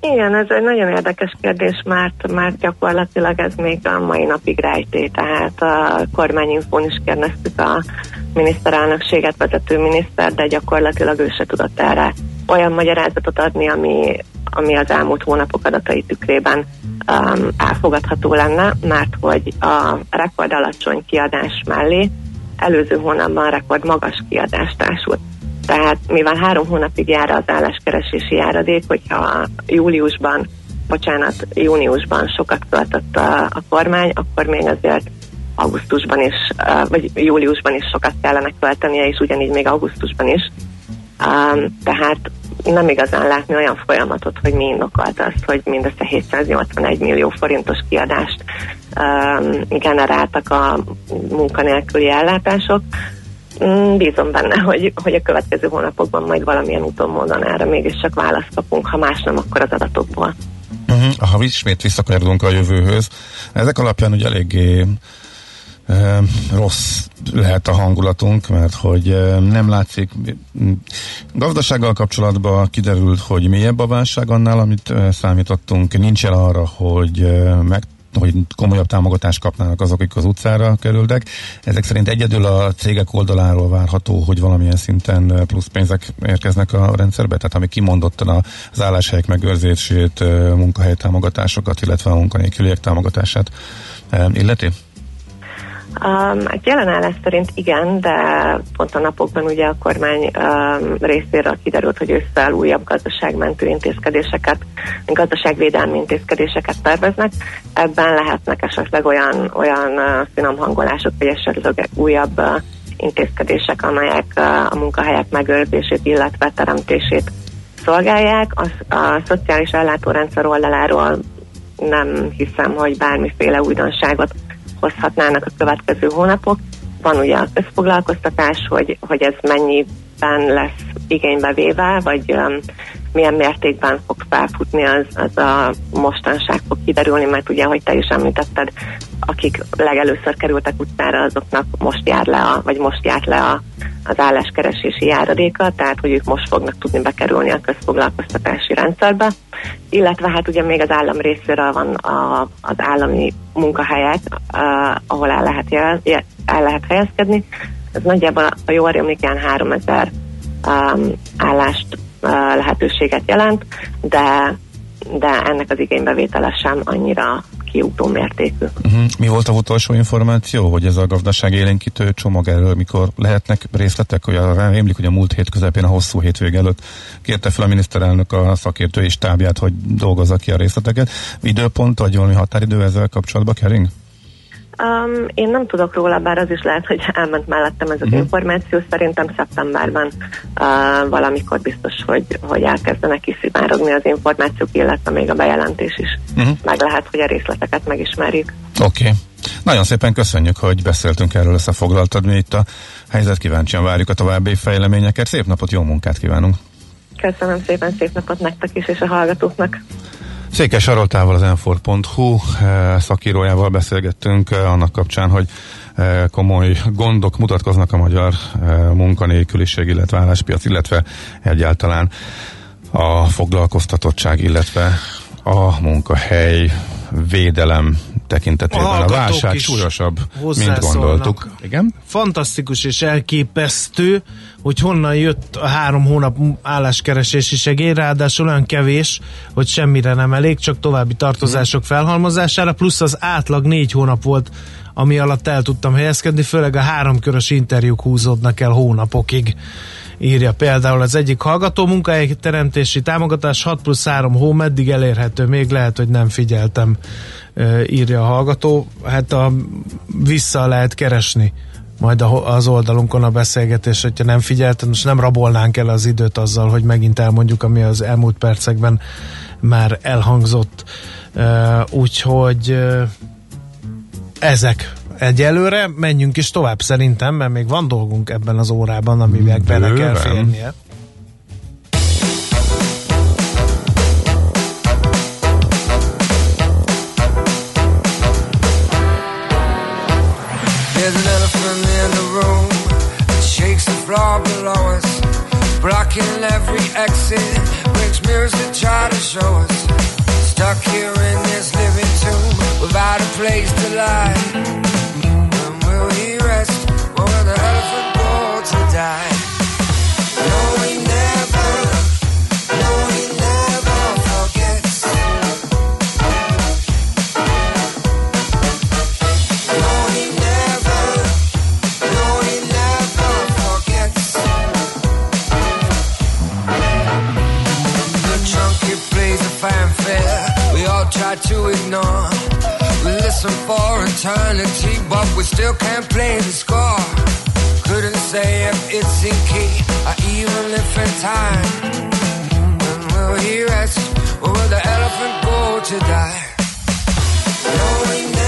Igen, ez egy nagyon érdekes kérdés, mert, mert gyakorlatilag ez még a mai napig rejté, tehát a kormányinfón is kérdeztük a miniszterelnökséget vezető miniszter, de gyakorlatilag ő se tudott erre olyan magyarázatot adni, ami, ami az elmúlt hónapok adatai tükrében um, elfogadható lenne, mert hogy a rekord alacsony kiadás mellé előző hónapban rekord magas kiadást társult. Tehát mivel három hónapig jár az álláskeresési járadék, hogyha júliusban, bocsánat, júniusban sokat költött a, a kormány, akkor még azért augusztusban is, vagy júliusban is sokat kellene költenie, és ugyanígy még augusztusban is. Tehát nem igazán látni olyan folyamatot, hogy mi indokolt azt, hogy mindössze 781 millió forintos kiadást generáltak a munkanélküli ellátások. Mm, bízom benne, hogy, hogy a következő hónapokban majd valamilyen úton módon erre mégiscsak választ kapunk, ha más nem, akkor az adatokból. Uh-huh. Ha ismét visszakanyarodunk a jövőhöz, ezek alapján ugye eléggé rossz lehet a hangulatunk, mert hogy nem látszik. Gazdasággal kapcsolatban kiderült, hogy mélyebb a válság annál, amit e, számítottunk. Nincs el arra, hogy e, meg hogy komolyabb támogatást kapnának azok, akik az utcára kerültek. Ezek szerint egyedül a cégek oldaláról várható, hogy valamilyen szinten plusz pénzek érkeznek a rendszerbe, tehát ami kimondottan az álláshelyek megőrzését, munkahely támogatásokat, illetve a munkanélküliek támogatását illeti? Um, egy jelenállás szerint igen, de pont a napokban ugye a kormány um, részéről kiderült, hogy összeáll újabb gazdaságmentő intézkedéseket, gazdaságvédelmi intézkedéseket terveznek. Ebben lehetnek esetleg olyan, olyan uh, finom hangolások, vagy esetleg újabb uh, intézkedések, amelyek uh, a munkahelyek megőrzését, illetve teremtését szolgálják. A, a szociális ellátórendszer oldaláról nem hiszem, hogy bármiféle újdonságot hozhatnának a következő hónapok. Van ugye a közfoglalkoztatás, hogy, hogy ez mennyiben lesz igénybe véve, vagy um, milyen mértékben fog felfutni, az, az a mostanság fog kiderülni, mert ugye, ahogy te is említetted, akik legelőször kerültek utcára, azoknak most jár le, a, vagy most járt le a, az álláskeresési járadéka, tehát hogy ők most fognak tudni bekerülni a közfoglalkoztatási rendszerbe, illetve hát ugye még az állam részéről van a, az állami munkahelyek, uh, ahol el lehet, jel, el lehet helyezkedni. Ez nagyjából, a jól rémlik, ilyen 3000 um, állást lehetőséget jelent, de de ennek az igénybevétele sem annyira kiugró mértékű. Uh-huh. Mi volt a utolsó információ, hogy ez a gazdaság élénkítő csomag erről, mikor lehetnek részletek, hogy arra rémlik, hogy a múlt hét közepén a hosszú hétvég előtt kérte fel a miniszterelnök a szakértői stábját, hogy dolgozza ki a részleteket. Időpont vagy valami határidő ezzel kapcsolatban kering? Um, én nem tudok róla, bár az is lehet, hogy elment mellettem ez az uh-huh. információ. Szerintem szeptemberben uh, valamikor biztos, hogy, hogy elkezdenek kiszivárogni az információk, illetve még a bejelentés is. Uh-huh. Meg lehet, hogy a részleteket megismerjük. Oké. Okay. Nagyon szépen köszönjük, hogy beszéltünk erről, összefoglaltad. Mi itt a helyzet kíváncsian várjuk a további fejleményeket. Szép napot, jó munkát kívánunk! Köszönöm szépen, szép napot nektek is, és a hallgatóknak! Székes Saroltával az enfor.hu eh, szakírójával beszélgettünk eh, annak kapcsán, hogy eh, komoly gondok mutatkoznak a magyar munkanélküliség, illetve álláspiac, illetve egyáltalán a foglalkoztatottság, illetve a munkahely védelem tekintetében. A, a válság súlyosabb, mint gondoltuk. Igen? Fantasztikus és elképesztő, hogy honnan jött a három hónap álláskeresési segély, ráadásul olyan kevés, hogy semmire nem elég, csak további tartozások felhalmozására, plusz az átlag négy hónap volt, ami alatt el tudtam helyezkedni, főleg a háromkörös interjúk húzódnak el hónapokig írja például az egyik hallgató munkahelyi teremtési támogatás 6 plusz 3 hó, meddig elérhető, még lehet, hogy nem figyeltem, írja a hallgató. Hát a, vissza lehet keresni majd az oldalunkon a beszélgetés, hogyha nem figyeltem, most nem rabolnánk el az időt azzal, hogy megint elmondjuk, ami az elmúlt percekben már elhangzott. Úgyhogy ezek egyelőre, menjünk is tovább szerintem, mert még van dolgunk ebben az órában, amivel bele kell férnie. Blocking every exit, brings mirrors to try to show us. Stuck here in this living tomb, without a place to lie. When will he rest? Or will the elephant go to ignore. We listen for eternity, but we still can't play the score. Couldn't say if it's in key or even if in time. When will he rest? Or will the elephant go to die? No, Kicsi?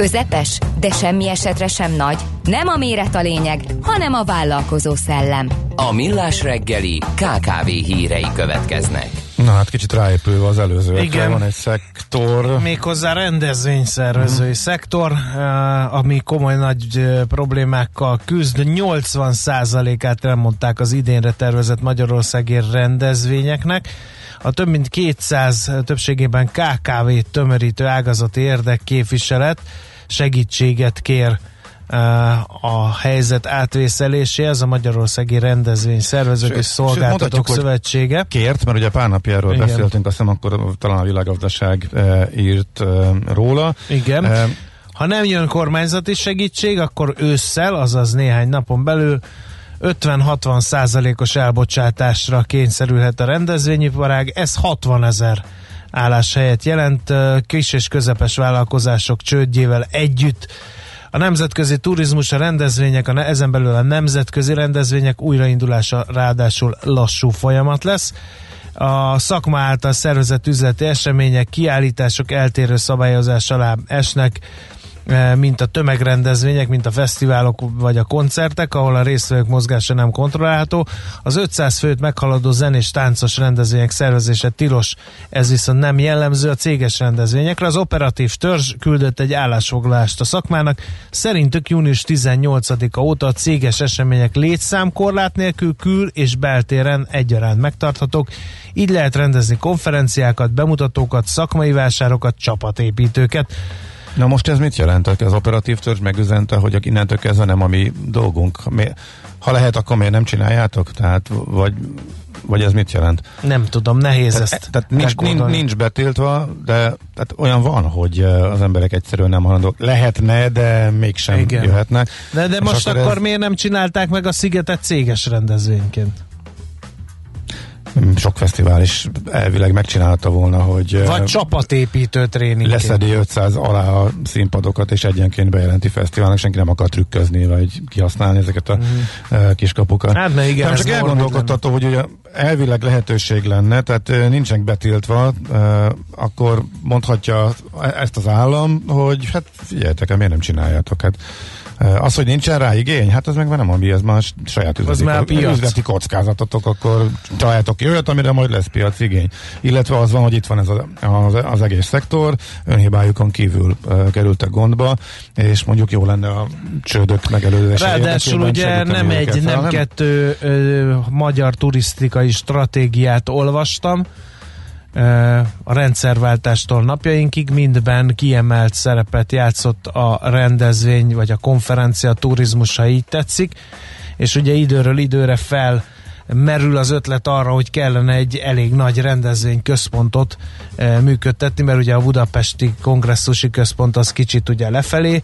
Közepes? De semmi esetre sem nagy. Nem a méret a lényeg, hanem a vállalkozó szellem. A Millás reggeli KKV hírei következnek. Na hát kicsit ráépülve az előző. Igen. Van egy szektor. Méghozzá rendezvényszervezői mm. szektor, uh, ami komoly nagy uh, problémákkal küzd. 80%-át elmondták az idénre tervezett Magyarországi rendezvényeknek A több mint 200 többségében KKV-t tömörítő ágazati érdekképviselet segítséget kér a helyzet átvészeléséhez a Magyarországi Rendezvény Szervezők és Szolgáltatók Szövetsége. Kért, mert ugye pár napjáról Igen. beszéltünk, azt hiszem akkor talán a világgazdaság e, írt e, róla. Igen. E, ha nem jön kormányzati segítség, akkor ősszel, azaz néhány napon belül 50-60 százalékos elbocsátásra kényszerülhet a rendezvényiparág, ez 60 ezer álláshelyet jelent, kis és közepes vállalkozások csődjével együtt a nemzetközi turizmus, a rendezvények, a, ezen belül a nemzetközi rendezvények újraindulása ráadásul lassú folyamat lesz. A szakma által szervezett üzleti események, kiállítások eltérő szabályozás alá esnek, mint a tömegrendezvények, mint a fesztiválok vagy a koncertek, ahol a résztvevők mozgása nem kontrollálható. Az 500 főt meghaladó zenés táncos rendezvények szervezése tilos, ez viszont nem jellemző a céges rendezvényekre. Az operatív törzs küldött egy állásfoglalást a szakmának. Szerintük június 18-a óta a céges események létszámkorlát nélkül kül- és beltéren egyaránt megtarthatók. Így lehet rendezni konferenciákat, bemutatókat, szakmai vásárokat, csapatépítőket. Na most ez mit jelent? Az operatív törzs megüzente, hogy innentől kezdve nem a mi dolgunk. Ha lehet, akkor miért nem csináljátok? Tehát, vagy, vagy ez mit jelent? Nem tudom, nehéz tehát, ezt Tehát nincs, nincs, nincs betiltva, de tehát olyan van, hogy az emberek egyszerűen nem halandók. Lehetne, de mégsem Igen. jöhetnek. De, de most akkor, akkor ez... miért nem csinálták meg a szigetet céges rendezvényként? Sok fesztivál is elvileg megcsinálta volna, hogy vagy csapatépítő tréning. Leszedi 500 alá a színpadokat, és egyenként bejelenti fesztiválnak, senki nem akar trükközni, vagy kihasználni ezeket a mm. kiskapukat. Hát, mert igen, nem, csak elgondolkodtató, hogy ugye elvileg lehetőség lenne, tehát nincsenek betiltva, akkor mondhatja ezt az állam, hogy hát figyeljetek, miért nem csináljátok? Hát az, hogy nincsen rá igény, hát az meg már nem a mi, ez már saját üzleti, már üzleti kockázatotok, akkor találtok olyat, amire majd lesz piac igény. Illetve az van, hogy itt van ez a, az, az egész szektor, önhibájukon kívül uh, kerültek gondba, és mondjuk jó lenne a csődök megelőzése. Ráadásul ugye nem egy, nem kettő ö, magyar turisztikai stratégiát olvastam, a rendszerváltástól napjainkig mindben kiemelt szerepet játszott a rendezvény, vagy a konferencia, a turizmus, ha így tetszik, és ugye időről időre fel merül az ötlet arra, hogy kellene egy elég nagy rendezvény központot e, működtetni, mert ugye a budapesti kongresszusi központ az kicsit ugye lefelé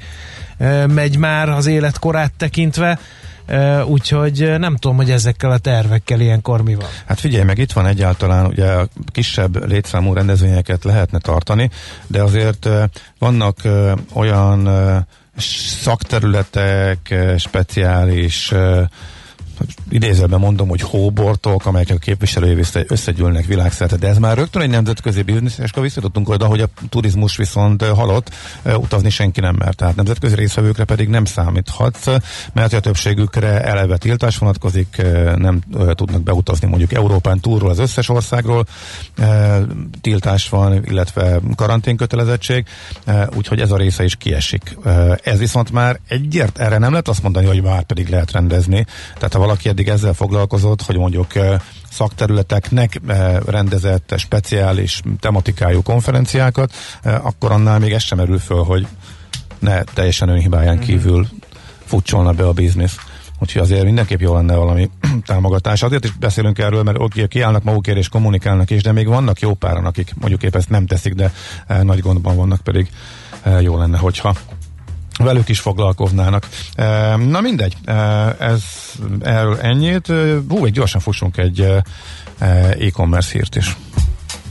e, megy már az életkorát tekintve, úgyhogy nem tudom, hogy ezekkel a tervekkel ilyenkor mi van. Hát figyelj meg, itt van egyáltalán, ugye a kisebb létszámú rendezvényeket lehetne tartani, de azért vannak olyan szakterületek, speciális idézőben mondom, hogy hóbortok, amelyek a képviselői összegyűlnek világszerte, de ez már rögtön egy nemzetközi biznisz, és akkor visszatudtunk oda, hogy a turizmus viszont halott, utazni senki nem mert. Tehát nemzetközi részvevőkre pedig nem számíthatsz, mert a többségükre eleve tiltás vonatkozik, nem tudnak beutazni mondjuk Európán túlról az összes országról, tiltás van, illetve karanténkötelezettség, úgyhogy ez a része is kiesik. Ez viszont már egyért erre nem lehet azt mondani, hogy már pedig lehet rendezni. Tehát ha valaki eddig ezzel foglalkozott, hogy mondjuk szakterületeknek rendezett speciális tematikájú konferenciákat, akkor annál még ez sem merül föl, hogy ne teljesen önhibáján mhm. kívül futcsolna be a biznisz. Úgyhogy azért mindenképp jó lenne valami támogatás. Azért is beszélünk erről, mert oké, kiállnak magukért és kommunikálnak is, de még vannak jó páran, akik mondjuk épp ezt nem teszik, de nagy gondban vannak, pedig jó lenne, hogyha velük is foglalkoznának. Na mindegy, ez erről ennyit. Hú, egy gyorsan fussunk egy e-commerce hírt is.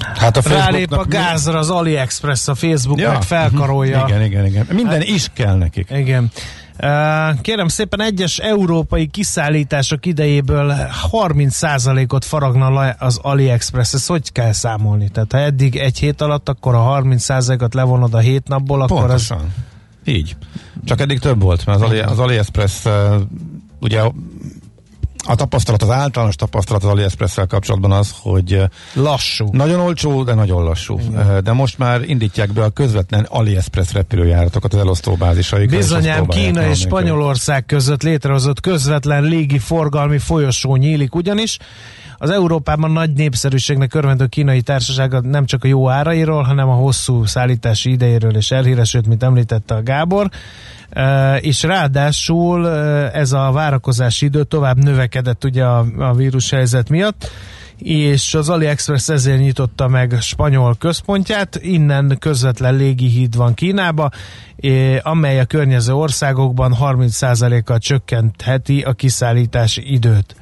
Hát a Rálép a gázra az AliExpress, a Facebook ja. meg felkarolja. Igen, igen, igen. Minden hát, is kell nekik. Igen. Kérem szépen, egyes európai kiszállítások idejéből 30%-ot faragna az AliExpress. Ezt hogy kell számolni? Tehát ha eddig egy hét alatt, akkor a 30%-ot levonod a hét napból, akkor Pontosan. az... Így. Csak eddig több volt, mert az, Ali, az AliExpress ugye a tapasztalat, az általános tapasztalat az AliExpress-szel kapcsolatban az, hogy lassú. Nagyon olcsó, de nagyon lassú. Igen. De most már indítják be a közvetlen AliExpress repülőjáratokat az elosztóbázisaik. Bizonyám Kína és Spanyolország között létrehozott közvetlen légi forgalmi folyosó nyílik ugyanis. Az Európában nagy népszerűségnek örvendő kínai társaság nem csak a jó árairól, hanem a hosszú szállítási idejéről és elhíresült, mint említette a Gábor és ráadásul ez a várakozási idő tovább növekedett ugye a, a vírushelyzet miatt, és az AliExpress ezért nyitotta meg spanyol központját, innen közvetlen légihíd van Kínába, amely a környező országokban 30%-kal csökkentheti a kiszállítási időt.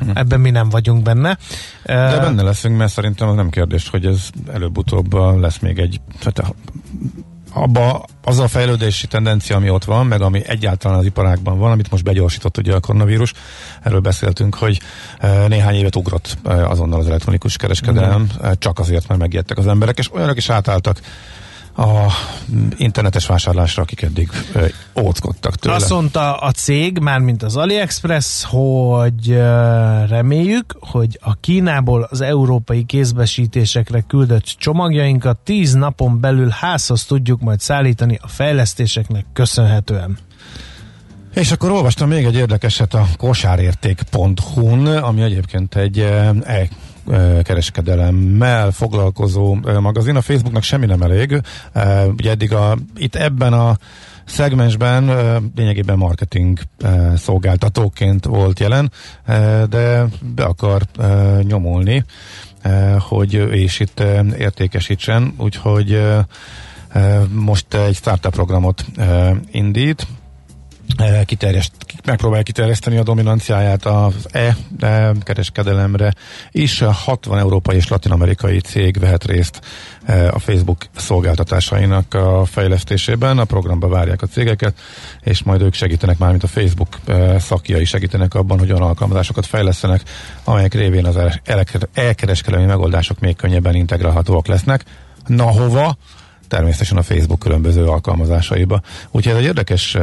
Hm. Ebben mi nem vagyunk benne. De benne leszünk, mert szerintem az nem kérdés, hogy ez előbb-utóbb lesz még egy tehát abba az a fejlődési tendencia, ami ott van, meg ami egyáltalán az iparákban van, amit most begyorsított ugye a koronavírus, erről beszéltünk, hogy e, néhány évet ugrott e, azonnal az elektronikus kereskedelem, mm. csak azért, mert megijedtek az emberek, és olyanok is átálltak a internetes vásárlásra, akik eddig óckodtak tőle. Azt mondta a cég, mármint az AliExpress, hogy reméljük, hogy a Kínából az európai kézbesítésekre küldött csomagjainkat tíz napon belül házhoz tudjuk majd szállítani a fejlesztéseknek köszönhetően. És akkor olvastam még egy érdekeset a kosárérték.hu-n, ami egyébként egy e kereskedelemmel foglalkozó magazin. A Facebooknak semmi nem elég. Ugye eddig a, itt ebben a szegmensben lényegében marketing szolgáltatóként volt jelen, de be akar nyomulni, hogy és itt értékesítsen, úgyhogy most egy startup programot indít, kiterjeszt, megpróbálja kiterjeszteni a dominanciáját az E kereskedelemre is. 60 európai és latin-amerikai cég vehet részt a Facebook szolgáltatásainak a fejlesztésében. A programba várják a cégeket, és majd ők segítenek már, mint a Facebook szakjai segítenek abban, hogy olyan alkalmazásokat fejlesztenek, amelyek révén az elkereskedelmi megoldások még könnyebben integrálhatóak lesznek. Na hova? Természetesen a Facebook különböző alkalmazásaiba. Úgyhogy ez egy érdekes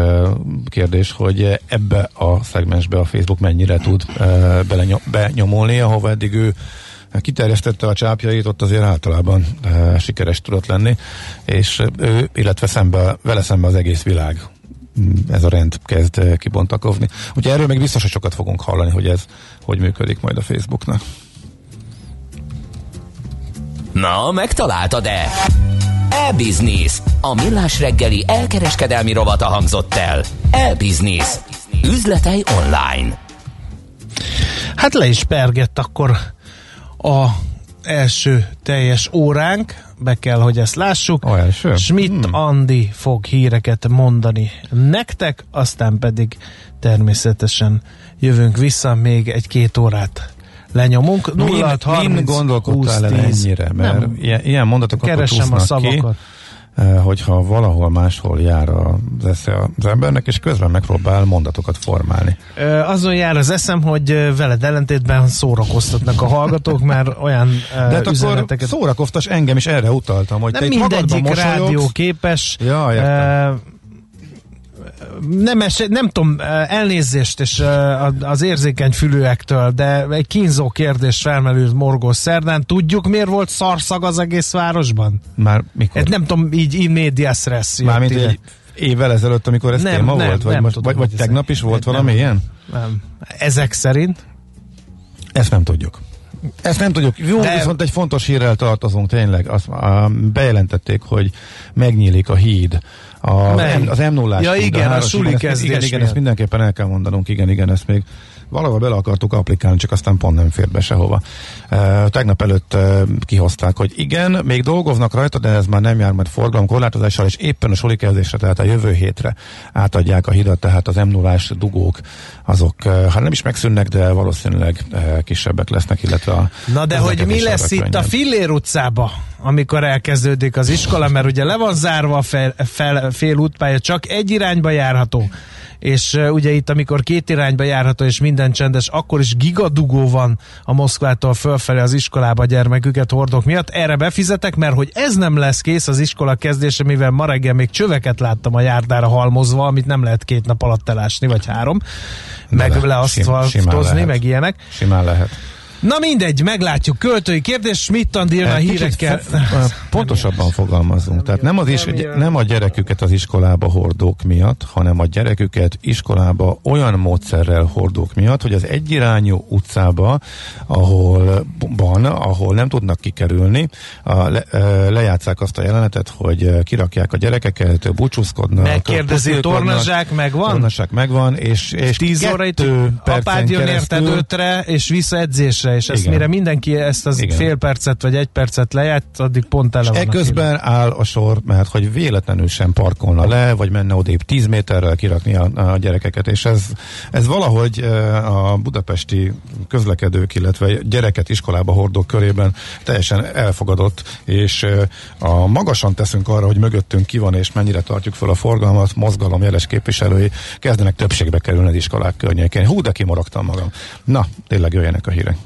kérdés, hogy ebbe a szegmensbe a Facebook mennyire tud benyomolni, ahova eddig ő kiterjesztette a csápjait, ott azért általában sikeres tudott lenni, és ő, illetve szembe, vele szembe az egész világ mm, ez a rend kezd kibontakozni. Úgyhogy erről még biztos, hogy sokat fogunk hallani, hogy ez hogy működik majd a Facebooknak. Na, megtaláltad-e? E-Business. A millás reggeli elkereskedelmi rovata hangzott el. E-Business. Üzletei online. Hát le is pergett akkor a első teljes óránk, be kell, hogy ezt lássuk. Első? Schmidt hmm. Andi fog híreket mondani nektek, aztán pedig természetesen jövünk vissza még egy-két órát lenyomunk. 0 30, min gondolkodtál el ennyire? Mert nem. ilyen, ilyen mondatokat Keresem a szavakat. Ki, eh, hogyha valahol máshol jár az esze az embernek, és közben megpróbál mondatokat formálni. Azon jár az eszem, hogy veled ellentétben szórakoztatnak a hallgatók, mert olyan De hát üzeneteket... akkor szórakoztas engem is erre utaltam, hogy nem te mindegyik rádió képes ja, értem nem, es, nem tudom, elnézést és az érzékeny fülőektől, de egy kínzó kérdés felmerült Morgó szerdán. Tudjuk, miért volt szarszag az egész városban? Már mikor? Hát nem tudom, így in medias res. Mármint egy évvel ezelőtt, amikor ez nem, téma nem, volt? Vagy, nem most, tudom, vagy, vagy tegnap is volt valami nem, ilyen? Nem. Ezek szerint? Ezt nem tudjuk. Ezt nem tudjuk. Jó, De... viszont egy fontos hírrel tartozunk tényleg. Azt, uh, bejelentették, hogy megnyílik a híd a, az m 0 Ja igen, a, a suli kezdés. Igen, igen, ezt mindenképpen el kell mondanunk, igen, igen, ezt még valahol bele akartuk applikálni, csak aztán pont nem fér be sehova. Uh, tegnap előtt uh, kihozták, hogy igen, még dolgoznak rajta, de ez már nem jár majd forgalomkorlátozással, és éppen a soli kezdésre, tehát a jövő hétre átadják a hidat, tehát az m 0 dugók, azok uh, hát nem is megszűnnek, de valószínűleg uh, kisebbek lesznek, illetve a Na de hogy mi lesz itt a Fillér utcába, amikor elkezdődik az iskola, mert ugye le van zárva a fel, fel, fél útpálya, csak egy irányba járható és ugye itt, amikor két irányba járható és minden csendes, akkor is gigadugó van a Moszkvától fölfelé az iskolába gyermeküket hordók miatt. Erre befizetek, mert hogy ez nem lesz kész az iskola kezdése, mivel ma reggel még csöveket láttam a járdára halmozva, amit nem lehet két nap alatt elásni, vagy három, meg le, leaszfaltozni, meg ilyenek. Simán lehet. Na mindegy, meglátjuk. Költői kérdés, Schmidt Andi a hírekkel. Pontosabban fogalmazunk. Tehát nem, az is, nem a gyereküket az iskolába hordók miatt, hanem a gyereküket iskolába olyan módszerrel hordók miatt, hogy az egyirányú utcába, ahol van, ahol nem tudnak kikerülni, a, le, lejátszák azt a jelenetet, hogy kirakják a gyerekeket, búcsúzkodnak. Megkérdezi, tornazsák megvan? Tornazsák megvan, és, és tíz óra itt apád jön érted ötre, és vissza edzésre percre, és ezt Igen. mire mindenki ezt az Igen. fél percet vagy egy percet lejárt, addig pont ele van. Ekközben áll a sor, mert hogy véletlenül sem parkolna le, vagy menne odébb 10 méterrel kirakni a, a gyerekeket, és ez, ez valahogy a budapesti közlekedők, illetve gyereket iskolába hordók körében teljesen elfogadott, és a magasan teszünk arra, hogy mögöttünk ki van, és mennyire tartjuk fel a forgalmat, mozgalom jeles képviselői kezdenek többségbe kerülni az iskolák környékén. Hú, de kimorogtam magam. Na, tényleg jöjjenek a hírek.